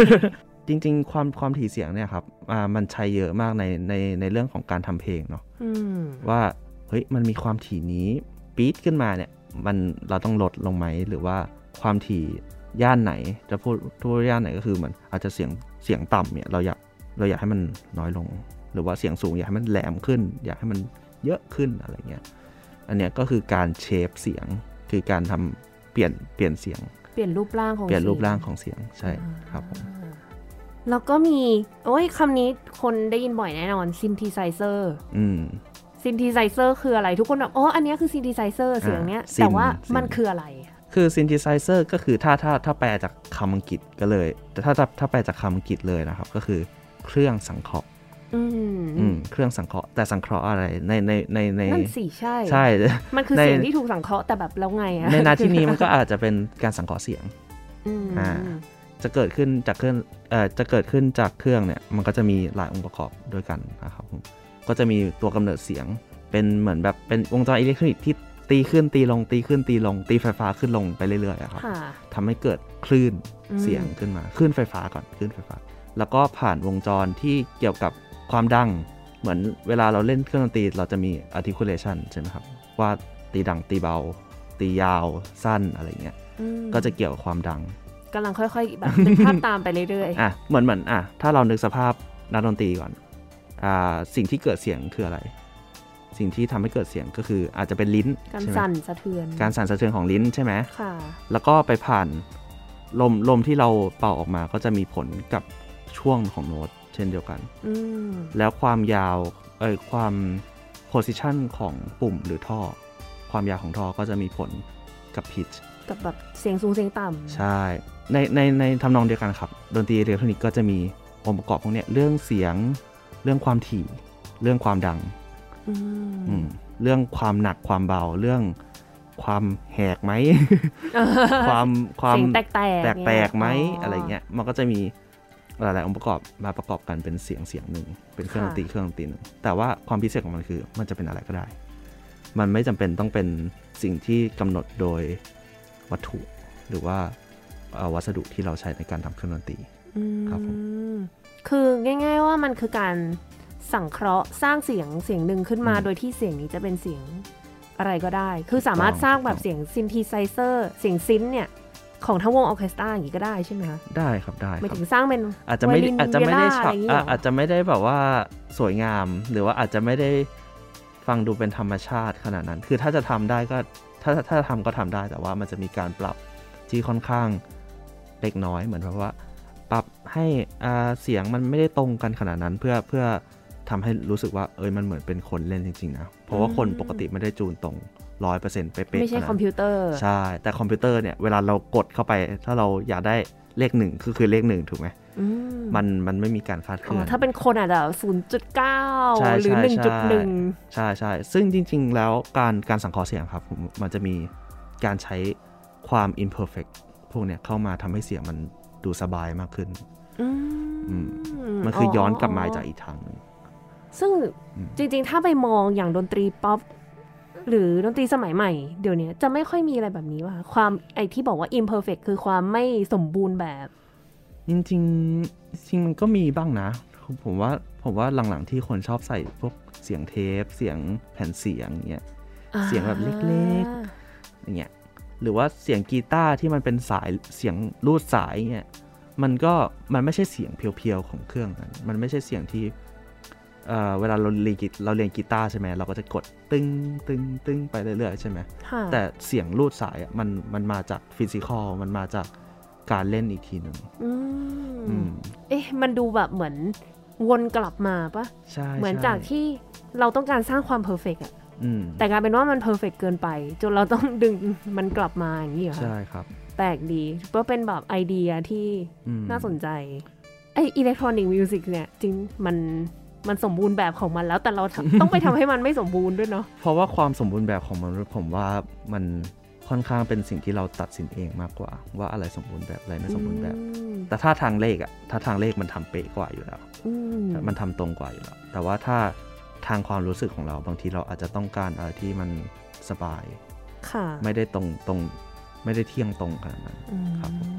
จริง ๆ ความความถี่เสียงเนี่ยครับอ่ามันใช้เยอะมากในในในเรื่องของการทำเพลงเนาะอืมว่าเฮ้ยมันมีความถี่นี้ปี๊ดขึ้นมาเนี่ย มันเราต้องลดลงไหมหรือว่าความถี่ย่านไหนจะพูดทั่วย่านไหนก็คือเหมือนอาจจะเสียงเสียงต่ำเนี่ยเราอยากเราอยากให้มันน้อยลง หรือว่าเสียงสูงอยากให้มันแหลมขึ้น อยากให้มันเยอะขึ้นอะไรเงี้ยอันเนี้ยก็คือการ shape เสียงคือการทำเปลี่ยนเปลี่ยนเสียง เปลี่ยนรูปร่างของเปลี่ยนรูปสีงร่างของเสียงใช่ครับผมอ่า แล้วก็มี โอ้ยคำนี้คนได้ยินบ่อยแน่นอนซิน t ิไซเซอร์อืมซิน t ิไซเซอร์คืออะไร ทุกคนแบบอ๋ออันเนี้ยคือซิน t ิไซเซอร์เสียงเนี้ย synth แต่ว่ามัน synth คืออะไรอะคือซิน t ิไซเซอร์ก็คือถ้าถ้าถ้าแปลจากคำอังกฤษก็เลย แต่ถ้าถ้าถ้าแปลจากคำอังกฤษเลยนะครับ ก็คือเครื่องสังเคราะห์อืมอืมเครื่องสังเคราะห์แต่สังเคราะห์อะไรในในในในนั่นสิใช่ใช่ มันคือในเสียงที่ถูกสังเคราะห์แต่แบบแล้วไงอะในนาที่นี้มันก็อาจจะเป็นการสังเคราะห์เสียงอืมอ่า จะเกิดขึ้นจากเครื่องเอ่อจะเกิดขึ้นจากเครื่องเนี่ยมันก็จะมีหลายองค์ประกอบด้วยกันนะครับผมก็จะมีตัวกำเนิดเสียง เป็นเหมือนแบบเป็นวงจรอิเล็กทรอนิกส์ที่ตีขึ้นตีลงตีขึ้นตีลง ตีไฟฟ้าขึ้นลงไปเรื่อยๆอะครับค่ะทำให้เกิดคลื่นอืมเสียงขึ้นมาคลื่นไฟฟ้าก่อนคลื่นไฟฟ้า แล้วก็ผ่านวงจรที่เกี่ยวกับความดัง เหมือนเวลาเราเล่นเครื่องดนตรีเราจะมี articulation ใช่ไหมครับ ว่าตีดังตีเบา ตียาวสั้นอะไรเงี้ยอืมก็จะเกี่ยวกับความดัง กำลังค่อยๆแบบเป็นภาพตามไปเรื่อยอะเหมือนเหมือนอะถ้าเรานึกสภาพนักดนตรีก่อนอ่าสิ่งที่เกิดเสียงคืออะไร สิ่งที่ทำให้เกิดเสียงก็คืออาจจะเป็นลิ้นๆการใช่ไหมสั่นสะเทือน การสั่นสะเทือนของลิ้นใช่ไหมค่ะ แล้วก็ไปผ่านลมลมที่เราเป่าออกมาก็จะมีผลกับช่วงของโน้ตเช่นเดียวกันอืมแล้วความยาวเอ่ยความ position ของปุ่มหรือท่อ ความยาวของท่อก็จะมีผลกับ pitch กับแบบเสียงสูงเสียงต่ำใช่ ในในในทำนองเดียวกันครับ ดนตรีอิเล็กทรอนิกส์ก็จะมีองค์ประกอบพวกเนี้ยเรื่องเสียงเรื่องความถี่ เรื่องความดังอืมอืมเรื่องความหนักความเบาเรื่องความแหกไหม ความความเสียงแตกแตกแตกแตกไหมอะไรเงี้ย มันก็จะมีหลาย ๆ องค์ประกอบมาประกอบกันเป็นเสียงเสียงหนึ่งเป็นเครื่องดนตรีเครื่องดนตรีหนึ่งแต่ว่าความพิเศษของมันคือมันจะเป็นอะไรก็ได้ มันไม่จำเป็นต้องเป็นสิ่งที่กำหนดโดย วัตถุหรือว่าเอ่อวัสดุที่เราใช้ในการทำเครื่องดนตรีอืมครับผมคือง่าย ๆว่ามันคือการสังเคราะห์สร้างเสียงเสียงหนึ่งขึ้นมาอืมโดยที่เสียงนี้จะเป็นเสียงอะไรก็ได้ คือสามารถถูกต้องสร้างแบบถูกต้องเสียงซิน t ีไซเซอร์เสียงซินเนี่ยของทั้งวงออร์เคสตราอย่างนี้ก็ได้ใช่ไหมคะได้ครับได้หมายครับถึงสร้างเป็นอาจจะไม่ไวโอลินอาจจะไม่ได้เวลาฉะอะไรอย่างงี้อะเหรออาจจะไม่ได้แบบว่าสวยงาม หรือว่าอาจจะไม่ได้ฟังดูเป็นธรรมชาติขนาดนั้น คือถ้าจะทำได้ก็ ถ้าถ้าทำก็ทำได้แต่ว่ามันจะมีการปรับที่ค่อนข้างเล็กน้อยเหมือนแบบว่า ปรับให้อ่าเสียงมันไม่ได้ตรงกันขนาดนั้นเพื่อเพื่อทำให้รู้สึกว่าเอ้ยมันเหมือนเป็นคนเล่นจริงๆนะเพราะว่าคนปกติไม่ได้จูนตรงร้อยเปอร์เซ็นต์เป๊ะๆไม่ใช่ขนาดคอมพิวเตอร์ใช่แต่คอมพิวเตอร์เนี่ยเวลาเรากดเข้าไปถ้าเราอยากได้เลขหนึ่งก็คือเลขหนึ่งถูกไหมอื มมันมันไม่มีการคาดเคอ๋ลื่ออนถ้าเป็นคนอาจจะศูนย์จุดเก้าใช่หรือใช่หนึ่งจุดหนึ่งใช่ใช่ซึ่งจริง ๆ แล้วการการสังเคราะห์เสียงครับผมมันจะมีการใช้ความ imperfect พวกเนี้ยเข้ามาทำให้เสียงมันดูสบายมากขึ้นอืมอืมมันคือย้อนกลับมาจากอีกทางหนึ่งซึ่งอืมจริง ๆ ถ้าไปมองอย่างดนตรีป๊อปหรือดนตรีสมัยใหม่ เดี๋ยวนี้จะไม่ค่อยมีอะไรแบบนี้ว่ะความไอที่บอกว่า imperfect คือความไม่สมบูรณ์แบบ จริงๆจริงๆมันก็มีบ้างนะ ผมว่าผมว่าหลังๆที่คนชอบใส่พวกเสียงเทป เสียงแผ่นเสียงเงี้ยเสียงแบบเล็กอย่างเงี้ยหรือว่าเสียงกีตาร์ที่มันเป็นสายเสียงรูดสายเงี้ยมันก็มันไม่ใช่เสียง pure ๆของเครื่องนั้นมันไม่ใช่เสียงที่เอ่อเวลาเราเรียนกีเราเรียนกีตาร์ใช่ไหมเราก็จะกดตึ้งตึ้งตึ้งไปเรื่อยๆใช่ไหมค่ะแต่เสียงรูดสายอะมันมันมาจาก physical มันมาจาก การเล่นอีกทีหนึ่งอืมอืมเอ๊ะ มันดูแบบเหมือนวนกลับมาปะใช่เหมือนใช่จากที่เราต้องการสร้างความ perfect อะอืมแต่กลายเป็นว่ามัน perfect เกินไป จนเราต้องดึงมันกลับมาอย่างนี้เหรอคะใช่ครับ แปลกดีก็เป็นแบบไอเดียที่อืมน่าสนใจ ไอ electronic music เนี่ยจริงมันมันสมบูรณ์แบบของมันแล้วแต่เราทำต้องไปทำให้มันไม่สมบูรณ์ด้วยเนาะเพราะว่าความสมบูรณ์แบบของมนุษย์ผมว่ามัน ค่อนข้างเป็นสิ่งที่เราตัดสินเองมากกว่า ว่าอะไรสมบูรณ์แบบอะไรไม่สมบูรณ์แบบอืมแต่ถ้าทางเลขอะถ้าทางเลขมันทำเป๊ะกว่าอยู่แล้วอืมมันทำตรงกว่าอยู่แล้ว แต่ว่าถ้าทางความรู้สึกของเราบางทีเราอาจจะต้องการอะไรที่มันสบายค่ะไม่ได้ตรงตรงไม่ได้เที่ยงตรงขนาดนั้นอืมครับผม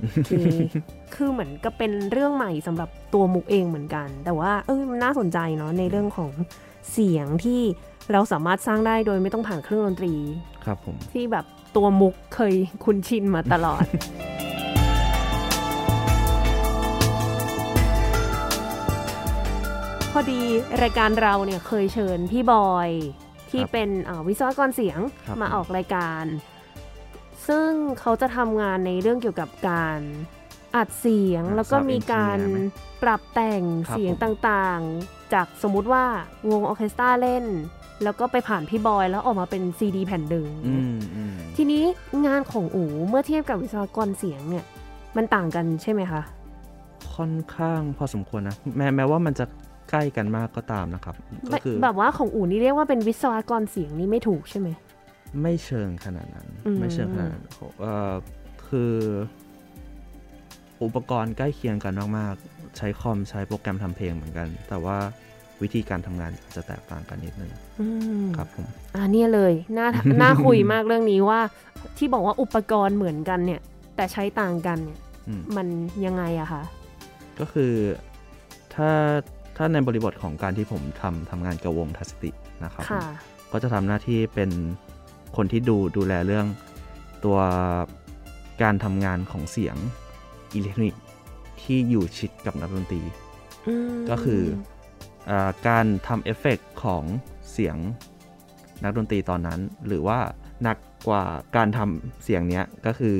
โอเคคือเหมือนกับเป็นเรื่องใหม่สำหรับตัวมุกเองเหมือนกัน แต่ว่าเออมันน่าสนใจเนาะในเรื่องของ เสียงที่เราสามารถสร้างได้โดยไม่ต้องผ่านเครื่องดนตรี ครับผม ที่แบบตัวมุกเคยคุ้นชินมาตลอด พอดีรายการเราเนี่ยเคยเชิญพี่บอย ที่ครับเป็นเอ่อวิศวกรเสียงครับมาผมออกรายการ ซึ่งเขาจะทำงานในเรื่องเกี่ยวกับการอัดเสียงอ่าแล้วก็ sound มีการ engineer ไหมปรับแต่งครับเสียงผมต่างๆ จากสมมุติว่าวงออร์เคสตราเล่น แล้วก็ไปผ่านพี่บอยแล้วออกมาเป็นซีดีแผ่นดึงอืมอืมทีนี้งานของอูเมื่อเทียบกับวิศวกรเสียงเนี่ย มันต่างกันใช่ไหมคะ ค่อนข้างพอสมควรนะ แม้แม้ว่ามันจะใกล้กันมากก็ตามนะครับ ก็ไม่คือแบบว่าของอูนี่เรียกว่าเป็นวิศวกรเสียงนี่ไม่ถูกใช่ไหมไม่เชิงขนาดนั้นอืมไม่เชิงขนาดนั้นเอ่อคืออุปกรณ์ใกล้เคียงกันมากๆ ใช้คอมใช้โปรแกรมทำเพลงเหมือนกัน แต่ว่าวิธีการทำงานจะแตกต่างกันนิดนึงอืมครับผมอ่าเนี่ยเลยน่าน่าคุยมากเรื่องนี้ว่า ที่บอกว่าอุปกรณ์เหมือนกันเนี่ย แต่ใช้ต่างกันเนี่ยอืมมันยังไงอะคะก็คือถ้าถ้าในบริบทของการที่ผมทำทำงานกับวงทัศตินะครับค่ะก็จะทำหน้าที่เป็นคนที่ดูดูแลเรื่องตัวการทำงานของเสียงอิเล็กทรอนิกส์ ที่อยู่ชิดกับนักดนตรีก็คืออาการทำเอฟเฟกต์ของเสียงนักดนตรีตอนนั้น หรือว่าหนักกว่าการทำเสียงเนี้ยก็คือ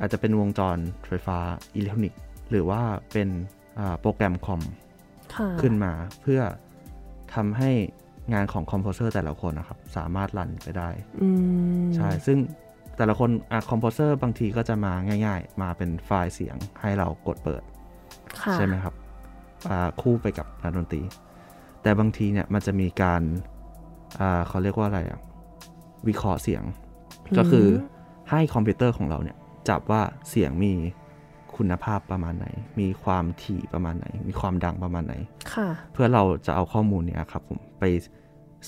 อาจจะเป็นวงจรไฟฟ้าอิเล็กทรอนิกส์ หรือว่าเป็นอ่าโปรแกรมคอมค่ะขึ้นมาเพื่อทำให้งานของ composer แต่ละคนนะครับ สามารถ run ไปได้อืมใช่ ซึ่ง แต่ละคนอะ composer บางทีก็จะมาง่าย ๆ มาเป็นไฟล์เสียงให้เรากดเปิดค่ะใช่ไหมครับอ่าคู่ไปกับนักดนตรี แต่บางทีเนี่ยมันจะมีการอ่าเขาเรียกว่าอะไรอะวิเคราะห์เสียง ก็คือให้คอมพิวเตอร์ของเราเนี่ย จับว่าเสียงมีคุณภาพประมาณไหน มีความถี่ประมาณไหน มีความดังประมาณไหนค่ะเพื่อเราจะเอาข้อมูลเนี่ยครับผมไป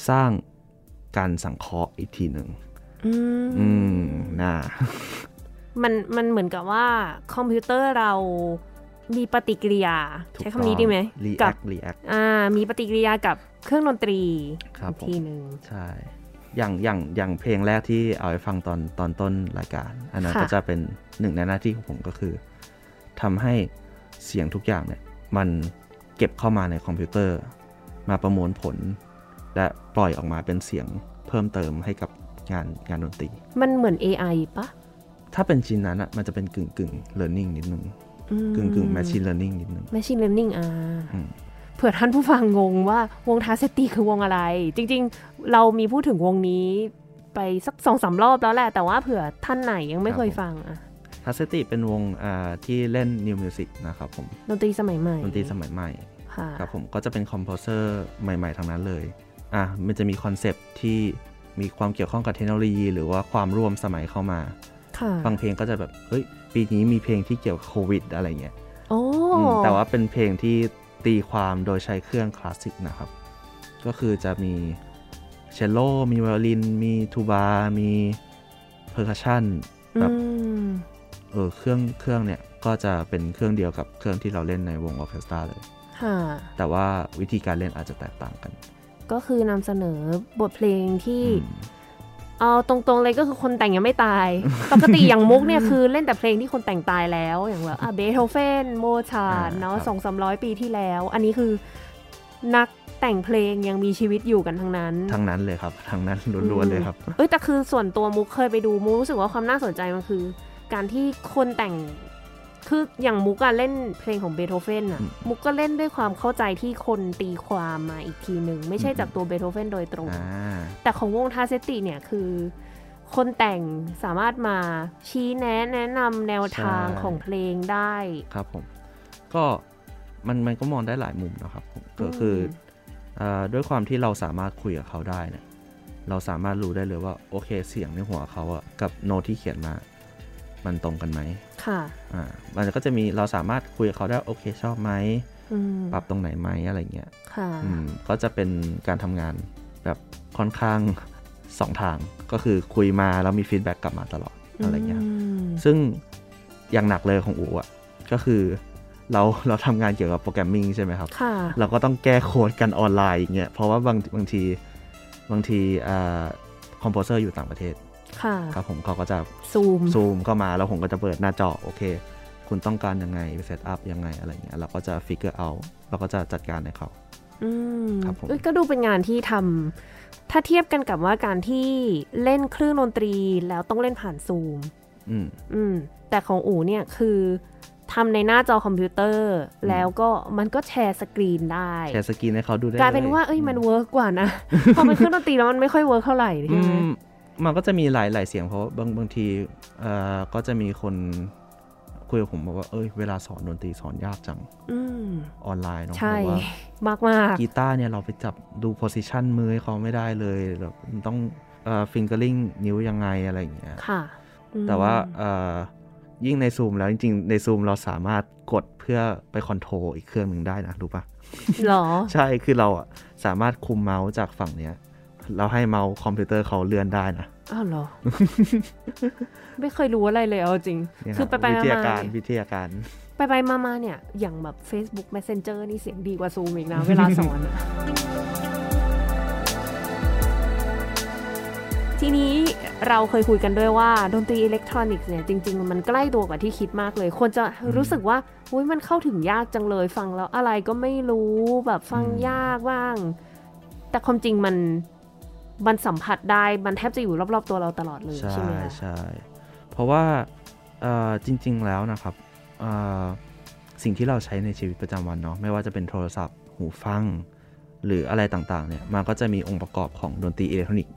สร้างการสังเคราะห์อีกทีหนึ่ง อืมอืมน่ามันมันเหมือนกับว่าคอมพิวเตอร์เรามีปฏิกิริยาถูกใช้คำนี้ดีไหม react react อ่า มีปฏิกิริยากับเครื่องดนตรีครับอีกผมทีหนึ่งใช่อย่างอย่างอย่างเพลงแรกที่เอาไปฟังตอนตอนต้นรายการ อันนั้นค่ะก็จะเป็นหนึ่งในหน้าที่ของผมก็คือทำให้เสียงทุกอย่างเนี่ย มันเก็บเข้ามาในคอมพิวเตอร์ มาประมวลผล และปล่อยออกมาเป็นเสียงเพิ่มเติมให้กับ งานงานดนตรี มันเหมือน AI ปะ ถ้าเป็นชิ้นนั้นอะมันจะเป็นกึ่งกึ่ง learning นิดนึงอืมกึ่งกึ่ง machine learning นิดนึง machine learning อ่าอืมเผื่อท่านผู้ฟังงงว่าวงทาเซตีคือวงอะไร จริง ๆ เรามีพูดถึงวงนี้ไปสักสองสามรอบแล้วแหละ แต่ว่าเผื่อท่านไหนยังไม่เคยฟังอะ TACETi เป็นวงอ่าที่เล่น new music นะครับผมดนตรีสมัยใหม่ดนตรีสมัยใหม่ค่ะครับผมก็จะเป็น composer ใหม่ ๆทั้งนั้นเลยอะมันจะมี concept ที่ มีความเกี่ยวข้องกับเทคโนโลยี หรือว่าความร่วมสมัยเข้ามาค่ะบางเพลงก็จะแบบเฮ้ยปีนี้มีเพลงที่เกี่ยวกับโควิด อะไรเงี้ยโอ้อืมแต่ว่าเป็นเพลงที่ตีความโดยใช้เครื่องคลาสสิกนะครับ ก็คือจะมีเชลโลมีไวโอลิน มีทูบา มี percussionแบบอืมเออเครื่องเครื่องเนี่ยก็จะเป็นเครื่องเดียวกับเครื่องที่เราเล่นในวงออร์เคสตราเลยค่ะแต่ว่าวิธีการเล่นอาจจะแตกต่างกัน ก็คือนำเสนอบทเพลงที่อืมเอาตรงๆเลยก็คือคนแต่งยังไม่ตาย ปกติอย่างมุกเนี่ยคือเล่นแต่เพลงที่คนแต่งตายแล้วอย่างแบบอะเบโธเฟนโมชาร์ดอ่าเนาะครับสองสามร้อยปีที่แล้ว อันนี้คือนักแต่งเพลงยังมีชีวิตอยู่กันทั้งนั้น ทั้งนั้นเลยครับทั้งนั้นล้วนๆเลยครับเอ้ยแต่คือส่วนตัวมุกเคยไปดูมุกรู้สึกว่าความน่าสนใจมันคือ การที่คนแต่ง คืออย่างมุกอะเล่นเพลงของเบโธเฟนอะอืมมุกก็เล่นด้วยความเข้าใจที่คนตีความมาอีกทีหนึ่ง ไม่ใช่อืมจากตัวเบโธเฟนโดยตรงอ่าแต่ของวงทาเซติเนี่ยคือคนแต่งสามารถมาชี้แนะแนะนำแนวทางใช่ของเพลงได้ครับผมก็มันมันก็มองได้หลายมุมนะครับผมก็คือออ่าด้วยความที่เราสามารถคุยกับเขาได้เนี่ยเราสามารถรู้ได้เลยว่าโอเคเสียงในหัวเขาอะกับโน้ตที่เขียนมา มันตรงกันไหมค่ะ อ่ามันก็จะมีเราสามารถคุยกับเขาได้โอเคชอบไหมอืมปรับตรงไหนไหมอะไรเงี้ยค่ะอืมก็จะเป็นการทำงานแบบค่อนข้างสองทางก็คือคุยมาแล้วมี feedback กลับมาตลอดอะไรเงี้ยมซึ่งอย่างหนักเลยของอูอะก็คือเราเราทำงานเกี่ยวกับ programming ใช่ไหมครับค่ะเราก็ต้องแก้โค้ดกันออนไลน์อย่างเงี้ยเพราะว่าบางบางทีบางทีอ่า composer อยู่ต่างประเทศ ค่ะครับผมเขาก็จะ Zoom Zoom เข้ามาแล้วผมก็จะเปิดหน้าจอโอเค คุณต้องการยังไง set up ยังไงอะไรเงี้ยเราก็จะ figure outเราก็จะจัดการให้เขาอืมครับผมเอ้ยก็ดูเป็นงานที่ทำถ้าเทียบกันกับว่าการที่เล่นเครื่องดนตรีแล้วต้องเล่นผ่านซูมอืมอืมแต่ของอูเนี่ยคือทำในหน้าจอคอมพิวเตอร์ แล้วก็มันก็ share screen ได้ share screen ให้เขาดูได้กลายเป็นว่าเอ้ยมัน work กว่านะพอเป็นเครื่องดนตรีแล้วมันไม่ค่อย work เท่าไหร่อืใช่ไหม มมันก็จะมีหลายหลายเสียงเพราะว่าบางบางทีเอ่อก็จะมีคนคุยกับผมบอกว่าเอ้ยเวลาสอนดนตรีสอนยากจังอืมออนไลน์เนาะใช่แบบว่ามากมากกีตาร์เนี่ยเราไปจับดู position มือให้เขาไม่ได้เลยแบบมันต้องเอ่อ fingering นิ้วยังไงอะไรอย่างเงี้ยค่ะอืมแต่ว่าเอ่อยิ่งในซูมแล้วจริงๆ ในซูมเราสามารถกดเพื่อไป control อีกเครื่องหนึ่งได้นะรู้ปะหรอ ใช่คือเราอะสามารถคุมเมาส์จากฝั่งเนี้ย เราให้เมาส์คอมพิวเตอร์เขาเลื่อนได้นะอ้าวเหรอ ไม่เคยรู้อะไรเลยเอาจริงเนี่ยคือไปไปวิมาทยาๆการเนี่ยวิทยาการ ไปไปมามาเนี่ย อย่างแบบ Facebook Messenger นี่เสียงดีกว่าซูมอีกนะ เวลาสอนอะทีนี้เราเคยคุยกันด้วยว่าดนตรีอิเล็กทรอนิกส์เนี่ย จริง ๆ มันใกล้ตัวกว่าที่คิดมากเลย ควรจะรู้สึกว่าอุ้ยมันเข้าถึงยากจังเลยฟังแล้วอะไรก็ไม่รู้แบบฟังอืมยากบ้าง แต่ความจริงมัน มันสัมผัสได้มันแทบจะอยู่รอบๆตัวเราตลอดเลยใช่ใช่ไหมคะใช่เพราะว่าเอ่อจริง ๆแล้วนะครับเอ่อสิ่งที่เราใช้ในชีวิตประจำวันเนาะไม่ว่าจะเป็นโทรศัพท์ หูฟัง หรืออะไรต่างๆเนี่ยมันก็จะมีองค์ประกอบของดนตรีอิเล็กทรอนิกส์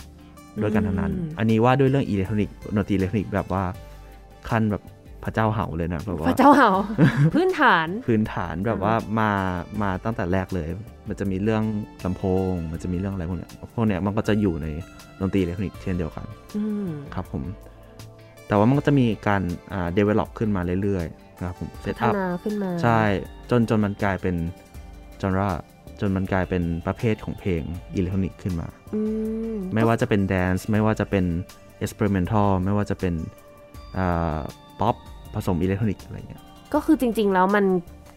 ด้วยกันทั้งนั้นอืมอันนี้ว่าด้วยเรื่องอิเล็กทรอนิกส์ดนตรีอิเล็กทรอนิกส์แบบว่าขั้นแบบ พระเจ้าเห่าเลยนะแบบพว่าระเจ้าเห่าพื้นฐานพื้นฐานแบบว่ามามาตั้งแต่แรกเลย มันจะมีเรื่องลำโพง มันจะมีเรื่องอะไรพวกเนี้ยพวกเนี้ยมันก็จะอยู่ในดนตรีอิเล็กทรอนิกส์เช่นเดียวกันอืมครับผม แต่ว่ามันก็จะมีการอ่า develop ขึ้นมาเรื่อยๆนะครับผมพั set ฒ up นาขึ้นมาใช่จนจนมันกลายเป็น genre จนมันกลายเป็นประเภทของเพลงอิเล็กทรอนิกส์ขึ้นมาอืมไม่ว่าจะเป็น dance ไม่ว่าจะเป็น experimental ไม่ว่าจะเป็นป๊อป ผสมอิเล็กทรอนิกส์อะไรเงี้ย ก็คือจริง ๆ แล้วมัน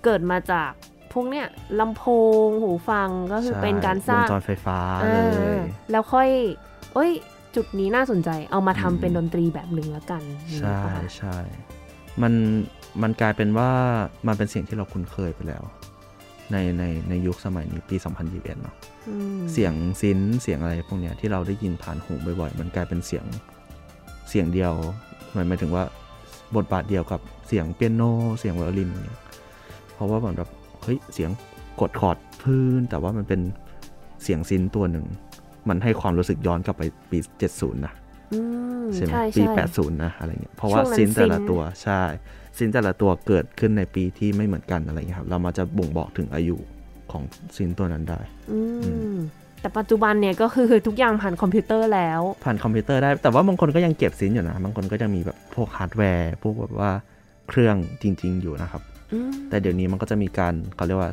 เกิดมาจากพวกเนี้ยลำโพงหูฟังก็คือใช่เป็นการสร้างวงจรไฟฟ้าเลยอ่าแล้วค่อยเอ้ย จุดนี้น่าสนใจเอามาทำอืมเป็นดนตรีแบบหนึ่งแล้วกัน ใช่อย่างนี้ปะคะใช่มันมันกลายเป็นว่ามันเป็นเสียงที่เราคุ้นเคยไปแล้ว ในในในยุคสมัยนี้ปี 2021 เนาะอืมเสียง synth เสียงอะไรพวกเนี้ยที่เราได้ยินผ่านหูบ่อยๆ มันกลายเป็นเสียงเสียงเดียวหมายหมายถึงว่า บทบาทเดียวกับเสียงเปียโน เสียงไวโอลินอย่างเงี้ยเพราะว่าเหมือนแบบเฮ้ยเสียงกดคอร์ดพื้น แต่ว่ามันเป็นเสียง synth ตัวหนึ่ง มันให้ความรู้สึกย้อนกลับไปปี 70 นะอืมใช่ไหมใช่ปีใช่80 นะอะไรเงี้ยเพราะว่าช่วงนั้น synth แต่ละ synth ตัวใช่ synth แต่ละตัวเกิดขึ้นในปีที่ไม่เหมือนกันอะไรเงี้ยครับ เรามาจะบ่งบอกถึงอายุของsynth ตัวนั้นได้ อืม แต่ปัจจุบันเนี่ยก็คือทุกอย่างผ่านคอมพิวเตอร์แล้ว ผ่านคอมพิวเตอร์ได้ แต่ว่าบางคนก็ยังเก็บ synth อยู่นะ บางคนก็ยังมีแบบพวกฮาร์ดแวร์ พวกแบบว่าเครื่องจริง ๆ อยู่นะครับอืมแต่เดี๋ยวนี้มันก็จะมีการเขาเรียกว่า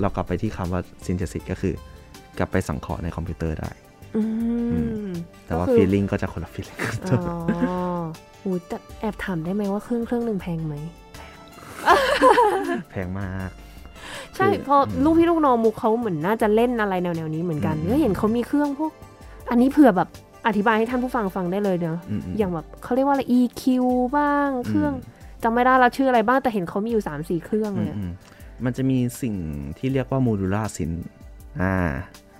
เรากลับไปที่คำว่า synthesis ก็คือ กลับไปสังเคราะห์ในคอมพิวเตอร์ได้อืมแต่ว่าก็คือ feeling ก็จะคนละ feeling อ๋ออูแต่แอบถามได้ไหมว่าเครื่องเครื่องหนึ่งแพงไหม แพงมาก ใช่คือเพราะลูกพี่ลูกน้องมุกเขาเหมือนน่าจะเล่นอะไรแนวๆนี้เหมือนกันอืมก็เห็นเขามีเครื่องพวก อันนี้เผื่อแบบอธิบายให้ท่านผู้ฟังฟังได้เลยเนาะอืมๆอย่างแบบเขาเรียกว่าอะไร EQ บ้างเครื่องอืมจำไม่ได้แล้วชื่ออะไรบ้างแต่เห็นเขามีอยู่สามสี่เครื่องเลยอะอืมๆมันจะมีสิ่งที่เรียกว่า modular synth อ่า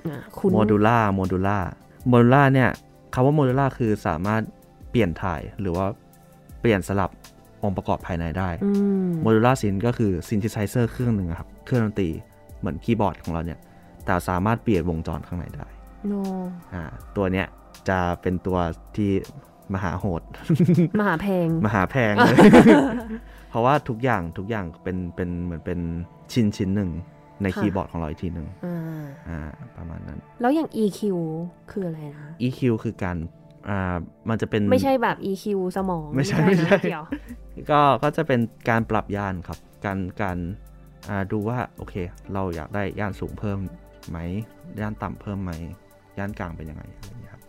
อะคุณ modu lar modular modular เนี่ยคำว่า modular คือสามารถเปลี่ยนถ่ายหรือว่าเปลี่ยนสลับองค์ประกอบภายในได้อืม modular synth ก็คือ synthesizer เครื่องหนึ่งอะครับ เครื่องดนตรีเหมือนคีย์บอร์ดของเราเนี่ย แต่สามารถเปลี่ยนวงจรข้างในได้โนอ่าตัวเนี้ยจะเป็นตัวที่มหาโหด มหาเพลงมหาแพงเลย เพราะว่าทุกอย่างทุกอย่างเป็นเป็นเหมือนเป็นชิ้นชิ้นหนึ่งในค่ะคีย์บอร์ดของเราอีกทีหนึ่งอ่าอ่าประมาณนั้น แล้วอย่าง EQ คืออะไรนะ EQ คือการอ่ามันจะเป็นไม่ใช่แบบ EQ สมอง ไม่ใช่นะไม่ใช่เกี่ยวก็ก็จะเป็นการปรับย่านครับ การการอ่า ดูว่าโอเค เราอยากได้ย่านสูงเพิ่มไหมย่านต่ำเพิ่มไหมย่านกลางเป็นยังไงอะไรอย่างเงี้ยครับ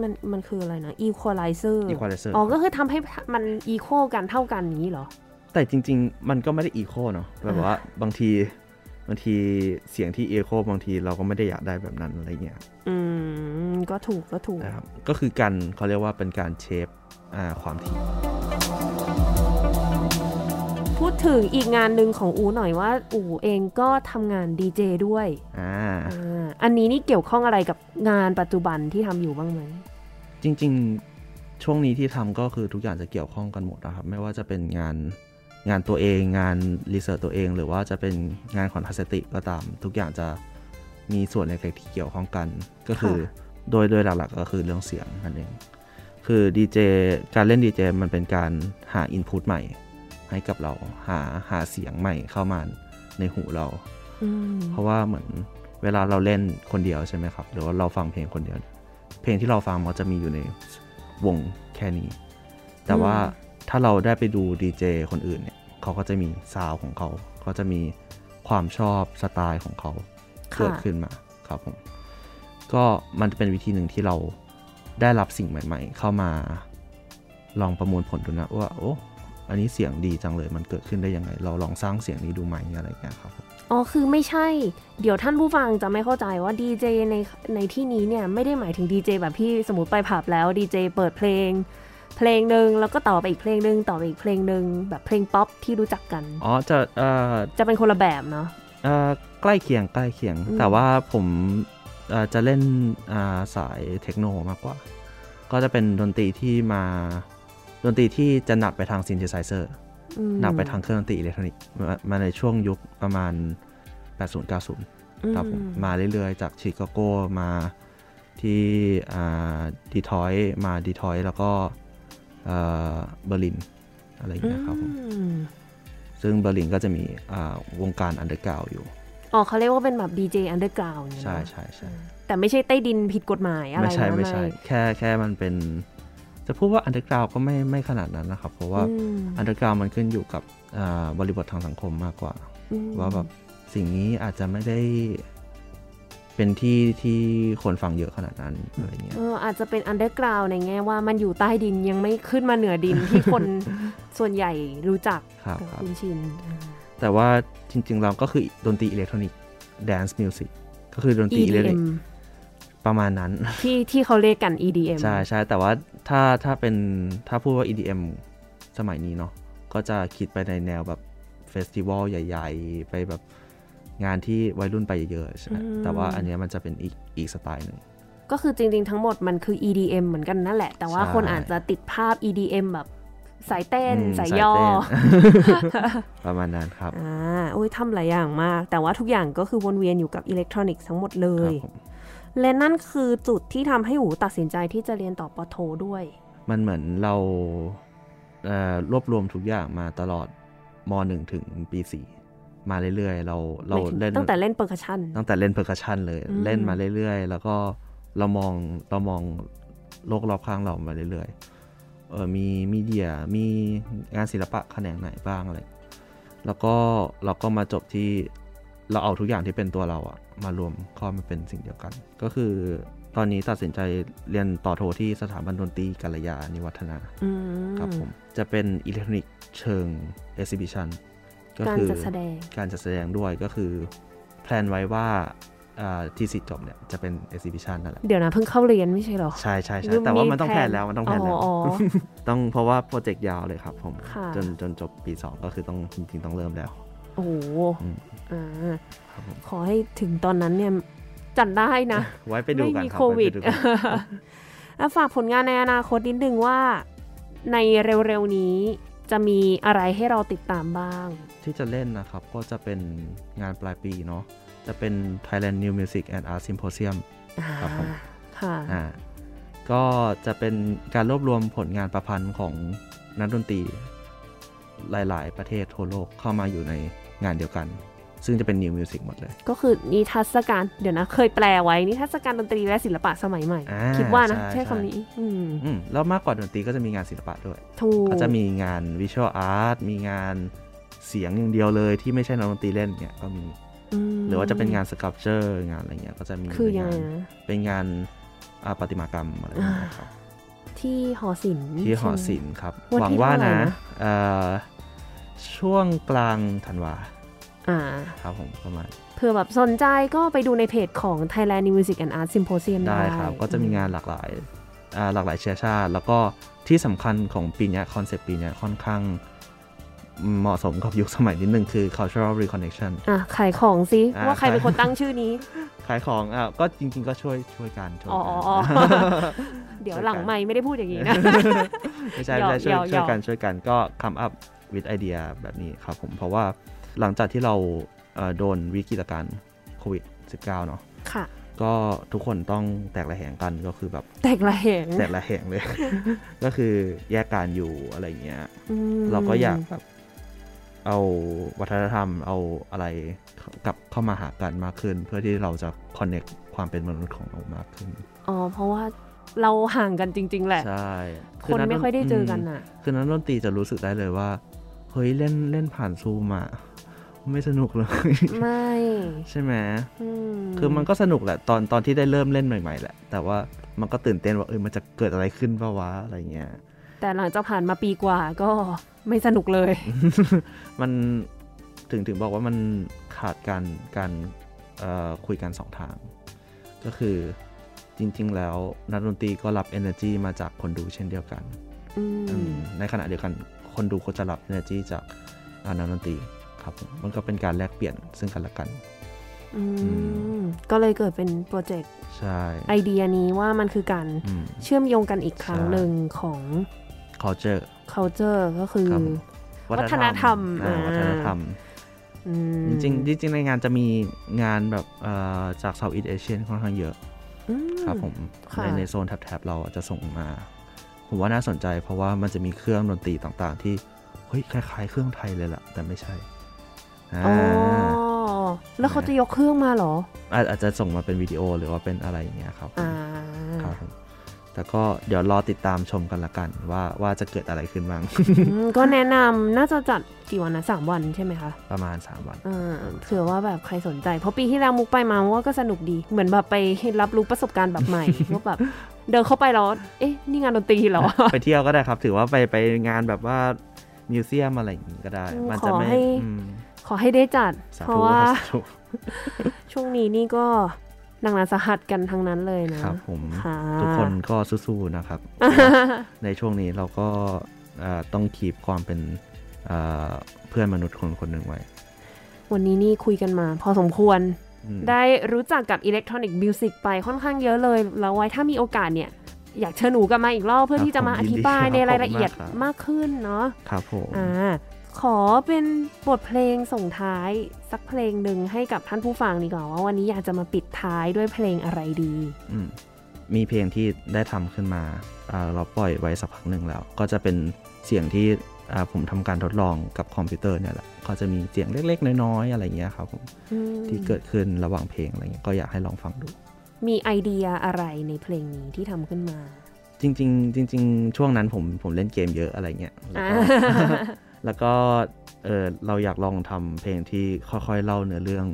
มันมันคืออะไรนะ equalizer equalizer อ๋อก็คือทำให้มัน equal กันเท่ากันอย่างนี้เหรอ แต่จริง ๆ มันก็ไม่ได้อีโคเนาะแบบว่าบางทีบางทีเสียงที่เอโคบางทีเราก็ไม่ได้อยากได้แบบนั้นอะไรเงี้ย อืม ก็ถูกก็ถูกนะครับก็คือการเขาเรียกว่าเป็นการเชฟอ่าความถี่พู ดถึงอีกงานหนึ่งของอูหน่อยว่า อูเองก็ทำงานดีเจด้วยอ่าอ่าอันนี้นี่เกี่ยวข้องอะไรกับงานปัจจุบันที่ทำอยู่บ้างไหมจริง ๆ ช่วงนี้ที่ทำก็คือทุกอย่างจะเกี่ยวข้องกันหมดนะครับ ไม่ว่าจะเป็นงานงานตัวเองงานรีเสิร์ชตัวเอง หรือว่าจะเป็นงานของทัศติก็ตาม ทุกอย่างจะมีส่วนเล็กๆที่เกี่ยวข้องกัน ก็คือโดยโดยหลักๆก็คือเรื่องเสียงนั่นเองคือดีเจการเล่นดีเจมันเป็นการหาอินพุตใหม่ ให้กับเราหาหาเสียงใหม่เข้ามาในหูเราอืมเพราะว่าเหมือนเวลาเราเล่นคนเดียวใช่ไหมครับ หรือว่าเราฟังเพลงคนเดียว เพลงที่เราฟังมันจะมีอยู่ในวงแค่นี้ แต่ว่าถ้าเราได้ไปดูดีเจคนอื่นเนี่ยเขาก็จะมีซาวด์ของเขาก็จะมีความชอบสไตล์ของเขาค่ะเกิดขึ้นมาครับผมก็มันจะเป็นวิธีหนึ่งที่เราได้รับสิ่งใหม่ ๆ เข้ามาลองประมวลผลดูนะว่าโอ้ อันนี้เสียงดีจังเลยมันเกิดขึ้นได้ยังไง เราลองสร้างเสียงนี้ดูไหมอะไรอย่างเงี้ยครับผมอ๋อคือไม่ใช่ เดี๋ยวท่านผู้ฟังจะไม่เข้าใจว่าดีเจในในที่นี้เนี่ยไม่ได้หมายถึงดีเจแบบพี่สมมติไปผับแล้วดีเจเปิดเพลง เพลงหนึ่งแล้วก็ต่อไปอีกเพลงหนึ่งต่อไปอีกเพลงหนึ่งแบบเพลงป๊อปที่รู้จักกันอ๋อจะเอ่อจะเป็นคนละแบบเนาะเอ่อใกล้เคียงใกล้เคียงอืมแต่ว่าผมเอ่อจะเล่นอ่าสายเทคโนมากกว่า ก็จะเป็นดนตรีที่มา ดนตรีที่จะหนักไปทางซินเ h ไซเซอร์อืมหนักไปทางเครื่องดนตรีอิเล็กทรอนิกส์มามาในช่วงยุคประมาณ 80-90ครับผมอืมมาเรื่อยๆ จากชิคาโกมาที่อ่าดีทรอยต์มาดีทรอยต์แล้วก็เอ่อเบอร์ลิน อะไรอย่างเงี้ยครับผมอืมซึ่งเบอร์ลินก็จะมีอ่าวงการ underground อยู่ อ๋อเขาเรียกว่าเป็นแบบดีเจ underground ใช่ใช่ใช่แต่ไม่ใช่ใต้ดินผิดกฎหมายอะไรไม่ใช่นะไม่ใช่ แค่แค่มันเป็น จะพูดว่า underground ก็ไม่ไม่ขนาดนั้นนะครับ เพราะว่าอืม underground มันขึ้นอยู่กับอ่าบริบททางสังคมมากกว่าอืมว่าแบบสิ่งนี้อาจจะไม่ได้เป็นที่ที่คนฟังเยอะขนาดนั้นอะไรเงี้ยเอออาจจะเป็น underground ในแง่ว่ามันอยู่ใต้ดินยังไม่ขึ้นมาเหนือดินที่คนส่วนใหญ่รู้จักครับกับครับคุณชิน แต่ว่าจริงๆเราก็คือดนตรีอิเล็กทรอนิกส์ dance music ก็คือดนตรีอิเล็กทรอนิก EDM ส์ ประมาณนั้น ที่ที่เขาเรียกกัน EDM ใช่ใช่แต่ว่าถ้าถ้าเป็นถ้าพูดว่า EDM สมัยนี้เนาะก็จะคิดไปในแนวแบบ festival ใหญ่ ๆ ไปแบบงานที่วัยรุ่นไปเยอะๆใช่ไหมอืมแต่ว่าอันเนี้ยมันจะเป็นอีกอีกสไตล์หนึ่งก็คือจริง ๆ ทั้งหมดมันคือ EDM เหมือนกันนั่นแหละ แต่ว่าใช่คนอาจจะติดภาพ EDM แบบสายเต้นอืมสายสายย่อเต้นประมาณนั้นครับอ่าโอ้ยทำหลายอย่างมาก แต่ว่าทุกอย่างก็คือวนเวียนอยู่กับอิเล็กทรอนิกส์ทั้งหมดเลยครับผม และนั่นคือจุดที่ทำให้อูตัดสินใจที่จะเรียนต่อปอโทด้วย มันเหมือนเราเอ่อรวบรวมทุกอย่างมาตลอดปีหนึ่งถึงปีสี่มาเรื่อยๆ เราเราหมายถึงเล่นตั้งแต่เล่น percussion ตั้งแต่เล่น percussion เลยอืมเล่นมาเรื่อยๆ แล้วก็เรามองเรามองโลกรอบข้างเรามาเรื่อยๆเออมี media มีงานศิลปะแขนงไหนบ้างอะไรแล้วก็เราก็มาจบที่ เราเอาทุกอย่างที่เป็นตัวเราอะมารวมเข้ามาเป็นสิ่งเดียวกัน ก็คือตอนนี้ตัดสินใจเรียนต่อโทที่สถาบันดนตรีกัลยาณิวัฒนาอืมครับผม จะเป็นอิเล็กทรอนิกส์เชิง exhibition ก็การคือจัดแสดงการจัดแสดงด้วยก็คือ plan ไว้ว่าอ่าทีสิสจบเนี่ยจะเป็น exhibition นั่นแหละเดี๋ยวนะเพิ่งเข้าเรียนไม่ใช่เหรอ ใช่ใช่หรืใช่แต่ว่ามีมันต้อง plan แล้วมันต้อง plan แล้วอ๋อต้องเพราะว่าโปรเจกต์ยาวเลยครับผมค่ะจนจนจบปี 2 ก็คือต้องจริงๆต้องเริ่มแล้ว โอ้โห อืมอ่าครับผมขอให้ถึงตอนนั้นเนี่ยจัดได้นะ ไว้ไปดูไม่กันมีครับโควิดไไปกันแล้วฝากผลงานในอนาคตนิดนึงว่า ในเร็วๆนี้จะมีอะไรให้เราติดตามบ้าง ที่จะเล่นนะครับก็จะเป็นงานปลายปีเนาะจะเป็น Thailand New Music and Art Symposium ครับผมค่ะอ่าก็จะเป็นการรวบรวมผลงานประพันธ์ของนักดนตรีหลาย ๆ ประเทศทั่วโลกเข้ามาอยู่ในงานเดียวกัน ซึ่งจะเป็น New Music หมดเลย ก็คือนิทรรศการเดี๋ยวนะ เคยแปลไว้นิทรรศการดนตรีและศิลปะสมัยใหม่อ่าคิดว่านะ ใช่ใช่ใช่คำนี้อืมอืมแล้วมากกว่าดนตรีก็จะมีงานศิลปะด้วยถูกก็จะมีงาน Visual Art มีงานเสียงอย่างเดียวเลยที่ไม่ใช่นักดนตรีเล่นเนี่ยก็มีมหรือว่าจะเป็นงานสครับเจอร์งานอะไรเงี้ยก็จะมีคือยังไงเป็นงานนะเป็นงานอ่าประติมากรรมอะไรอย่างเงี้ยครับที่หอศิลป์ที่หอใช่ไมศิลป์ครับวันหวังที่ว่าเท่าไหร่นะนะเอ่อช่วงกลางธันวา อ่าครับผมประมาณเผื่อแบบสนใจก็ไปดูในเพจของ Thailand Music and Art Symposium ได้ได้ครับ ก็จะมีงานหลากหลายอ่าหลากหลายเชื้อชาติ แล้วก็ที่สำคัญของปีเนี้คอนเซปต์ปีเนี้ยค่อนข้างเหมาะสมกับยุคสมัยนิดนึงคือ cultural reconnection อะขายของซิอ่าว่าใครเป็นคนตั้งชื่อนี้ ขายของอะก็จริง ๆ ก็ช่วยช่วยกันช่วยอ๋อกัอ๋ออ๋อเดี๋ยวหลังไม่ไม่ได้พูดอย่างนี้นะไม่ใช่หยอกไม่ใช่ช่วยหยอกช่วยกันหยอกช่วยกันก็ come up with idea แบบนี้ครับผมเพราะว่า หลังจากที่เราเอ่อโดนวิกฤตการณ์โควิด 19 เนาะค่ะ ก็ทุกคนต้องแตกระแหงกันก็คือแบบ แตกละแหง แตกระแหงเลย ก็คือแยกการอยู่อะไรอย่างเงี้ยอืมเราก็อยากแบบเอาวัฒนธรรมเอาอะไรกลับเข้ามาหากันมากขึ้น เพื่อที่เราจะ connect ความเป็นมนุษย์ของเรามากขึ้น อ๋อ เพราะว่าเราห่างกันจริง ๆ แหละ ใช่ คนไม่ค่อยได้เจอกันน่ะ คือนักดนตรีจะรู้สึกได้เลยว่า เฮ้ยเล่นเล่นผ่านซูมอะ ไม่สนุกเลย ไม่ ใช่ไหมอืมคือมันก็สนุกแหละ ตอนตอนที่ได้เริ่มเล่นใหม่ๆแหละ แต่ว่ามันก็ตื่นเต้นว่าเออมันจะเกิดอะไรขึ้นปะวะอะไรเงี้ย แต่หลังจากผ่านมาปีกว่าก็ไม่สนุกเลย มันถึงถึงบอกว่ามันขาดการการเอ่อคุยกันสองทาง ก็คือจริง ๆ แล้วนักดนตรีก็รับ energy มาจากคนดูเช่นเดียวกันอืมอืมในขณะเดียวกันคนดูก็จะรับ energy จากอ่านักดนตรี ครับผมมันก็เป็นการแลกเปลี่ยนซึ่งกันและกันอืมก็เลยเกิดเป็นโปรเจกต์ใช่ไอเดียนี้ว่ามันคือการอืมเชื่อมโยงกันอีกครั้งใช่หนึ่งของ culture culture ก็คือครับวัฒนธรรมอ่าอ่าวัฒนธรรมอืมจริงๆจริงๆในงานจะมีงานแบบเอ่อจาก Southeast Asian ค่อนข้างเยอะอืมครับผมค่ะในในโซนแถบๆเราจะส่งมา ผมว่าน่าสนใจเพราะว่ามันจะมีเครื่องดนตรีต่างๆ ที่เฮ้ยคล้ายๆ เครื่องไทยเลยล่ะ แต่ไม่ใช่ อ่าอ๋อ แล้วเขาจะยกเครื่องมาเหรออาจอาจจะส่งมาเป็นวิดีโอหรือว่าเป็นอะไรอย่างเงี้ยครับผมอ่าครับผมแต่ก็เดี๋ยวรอติดตามชมกันละกัน ว่าว่าจะเกิดอะไรขึ้นบ้างอืมก็แนะนำน่าจะจัดกี่วันนะสามวันใช่ไหมคะ ประมาณ 3 วันเออเผื่อว่าแบบใครสนใจ เพราะปีที่แล้วมุกไปมาว่าก็สนุกดี เหมือนแบบไปรับรู้ประสบการณ์แบบใหม่ว่าแบบเดินเข้าไปแล้วเอ๊ะนี่งานดนตรีเหรอ ไปเที่ยวก็ได้ครับ ถือว่าไปไปงานแบบว่ามิวเซียมอะไรอย่างงี้ก็ได้อืมมันจะไม่ ขอให้อืมขอให้ได้จัดสาเพธุราะว่าสาธุช่วงนี้นี่ก็หนักหนาสาหัสกันทั้งนั้นเลยนะครับผมค่ะทุกคนก็สู้ๆนะครับ ในช่วงนี้เราก็เอ่อต้องคีบความเป็นเอ่อเพื่อนมนุษย์คนคนหนึ่งไว้ วันนี้นี่คุยกันมา พอสมควรอืมได้รู้จักกับอิเล็กทรอนิกส์มิวสิกไปค่อนข้างเยอะเลย แล้วไว้ถ้ามีโอกาสเนี่ย อยากเชิญหนูกลับมาอีกรอบเพื่อที่จะมาอธิบายในรายละเอียดมากขึ้นเนาะครับผมอ่า ขอเป็นบทเพลงส่งท้ายสักเพลงหนึ่งให้กับท่านผู้ฟังดีกว่าว่าวันนี้อยากจะมาปิดท้ายด้วยเพลงอะไรดีอืมมีเพลงที่ได้ทำขึ้นมาอ่าเราปล่อยไว้สักพักหนึ่งแล้ว ก็จะเป็นเสียงที่อ่าผมทำการทดลองกับคอมพิวเตอร์เนี่ยแหละก็จะมีเสียงเล็กๆ น้อยๆอะไรเงี้ยครับผมอืมที่เกิดขึ้นระหว่างเพลงอะไรเงี้ยก็อยากให้ลองฟังดู มีไอเดียอะไรในเพลงนี้ที่ทำขึ้นมา จริง ๆ จริง ๆ ช่วงนั้นผมผมเล่นเกมเยอะอะไรเงี้ย แล้วก็แล้วก็เออเราอยากลองทำเพลงที่ค่อยๆเล่าเนื้อเรื่อง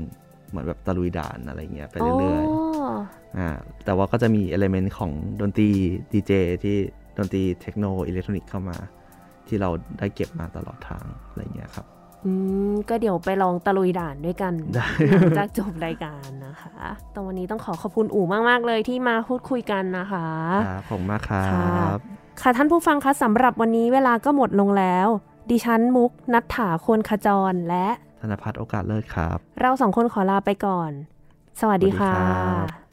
เหมือนแบบตะลุยด่านอะไรเงี้ยไปเรื่อยๆอ่าแต่ว่าก็จะมี element ของดนตรีดีเจที่ดนตรีเทคโนอิเล็กทรอนิกส์เข้ามา ที่เราได้เก็บมาตลอดทางอะไรเงี้ยครับ อืม ก็เดี๋ยวไปลองตะลุยด่านด้วยกันได้หลังจากจบรายการนะคะตรงวันนี้ต้องขอขอบคุณอู่มากๆเลยที่มาพูดคุยกันนะคะครับผมมากครัค่ะบค่ะท่านผู้ฟังคะสำหรับวันนี้เวลาก็หมดลงแล้ว ดิฉันมุกนัทถาควรขจรและ ธนพัฒน์โอกาสเลิศครับ เราสองคนขอลาไปก่อน สวัสดีค่ะ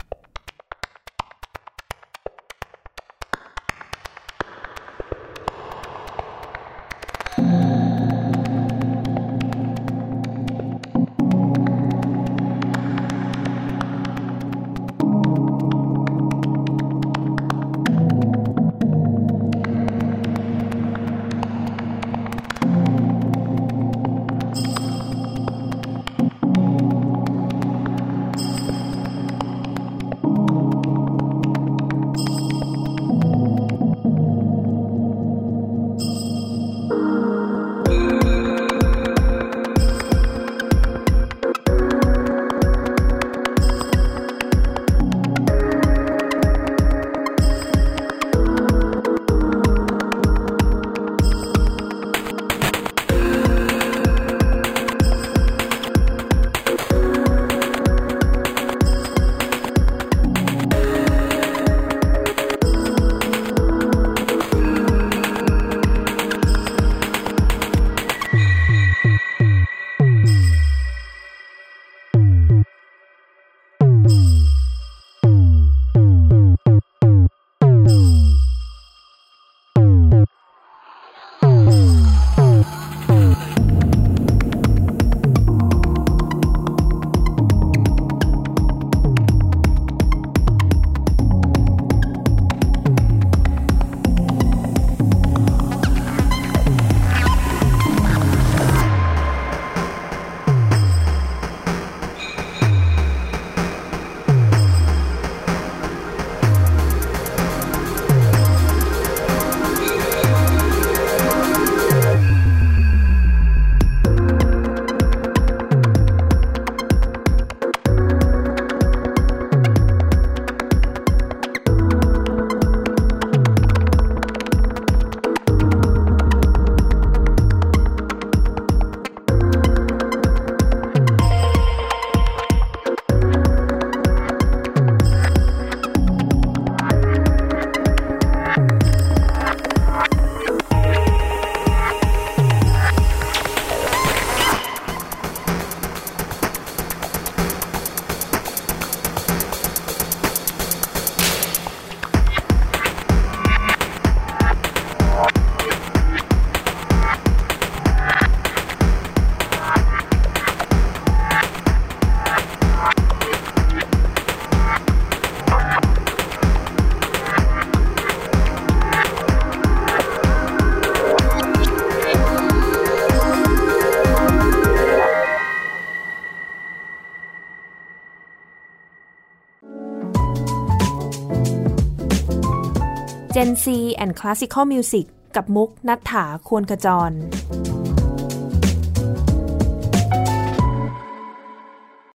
Gen C and Classical Music กับมุกนัฐถาควรขจร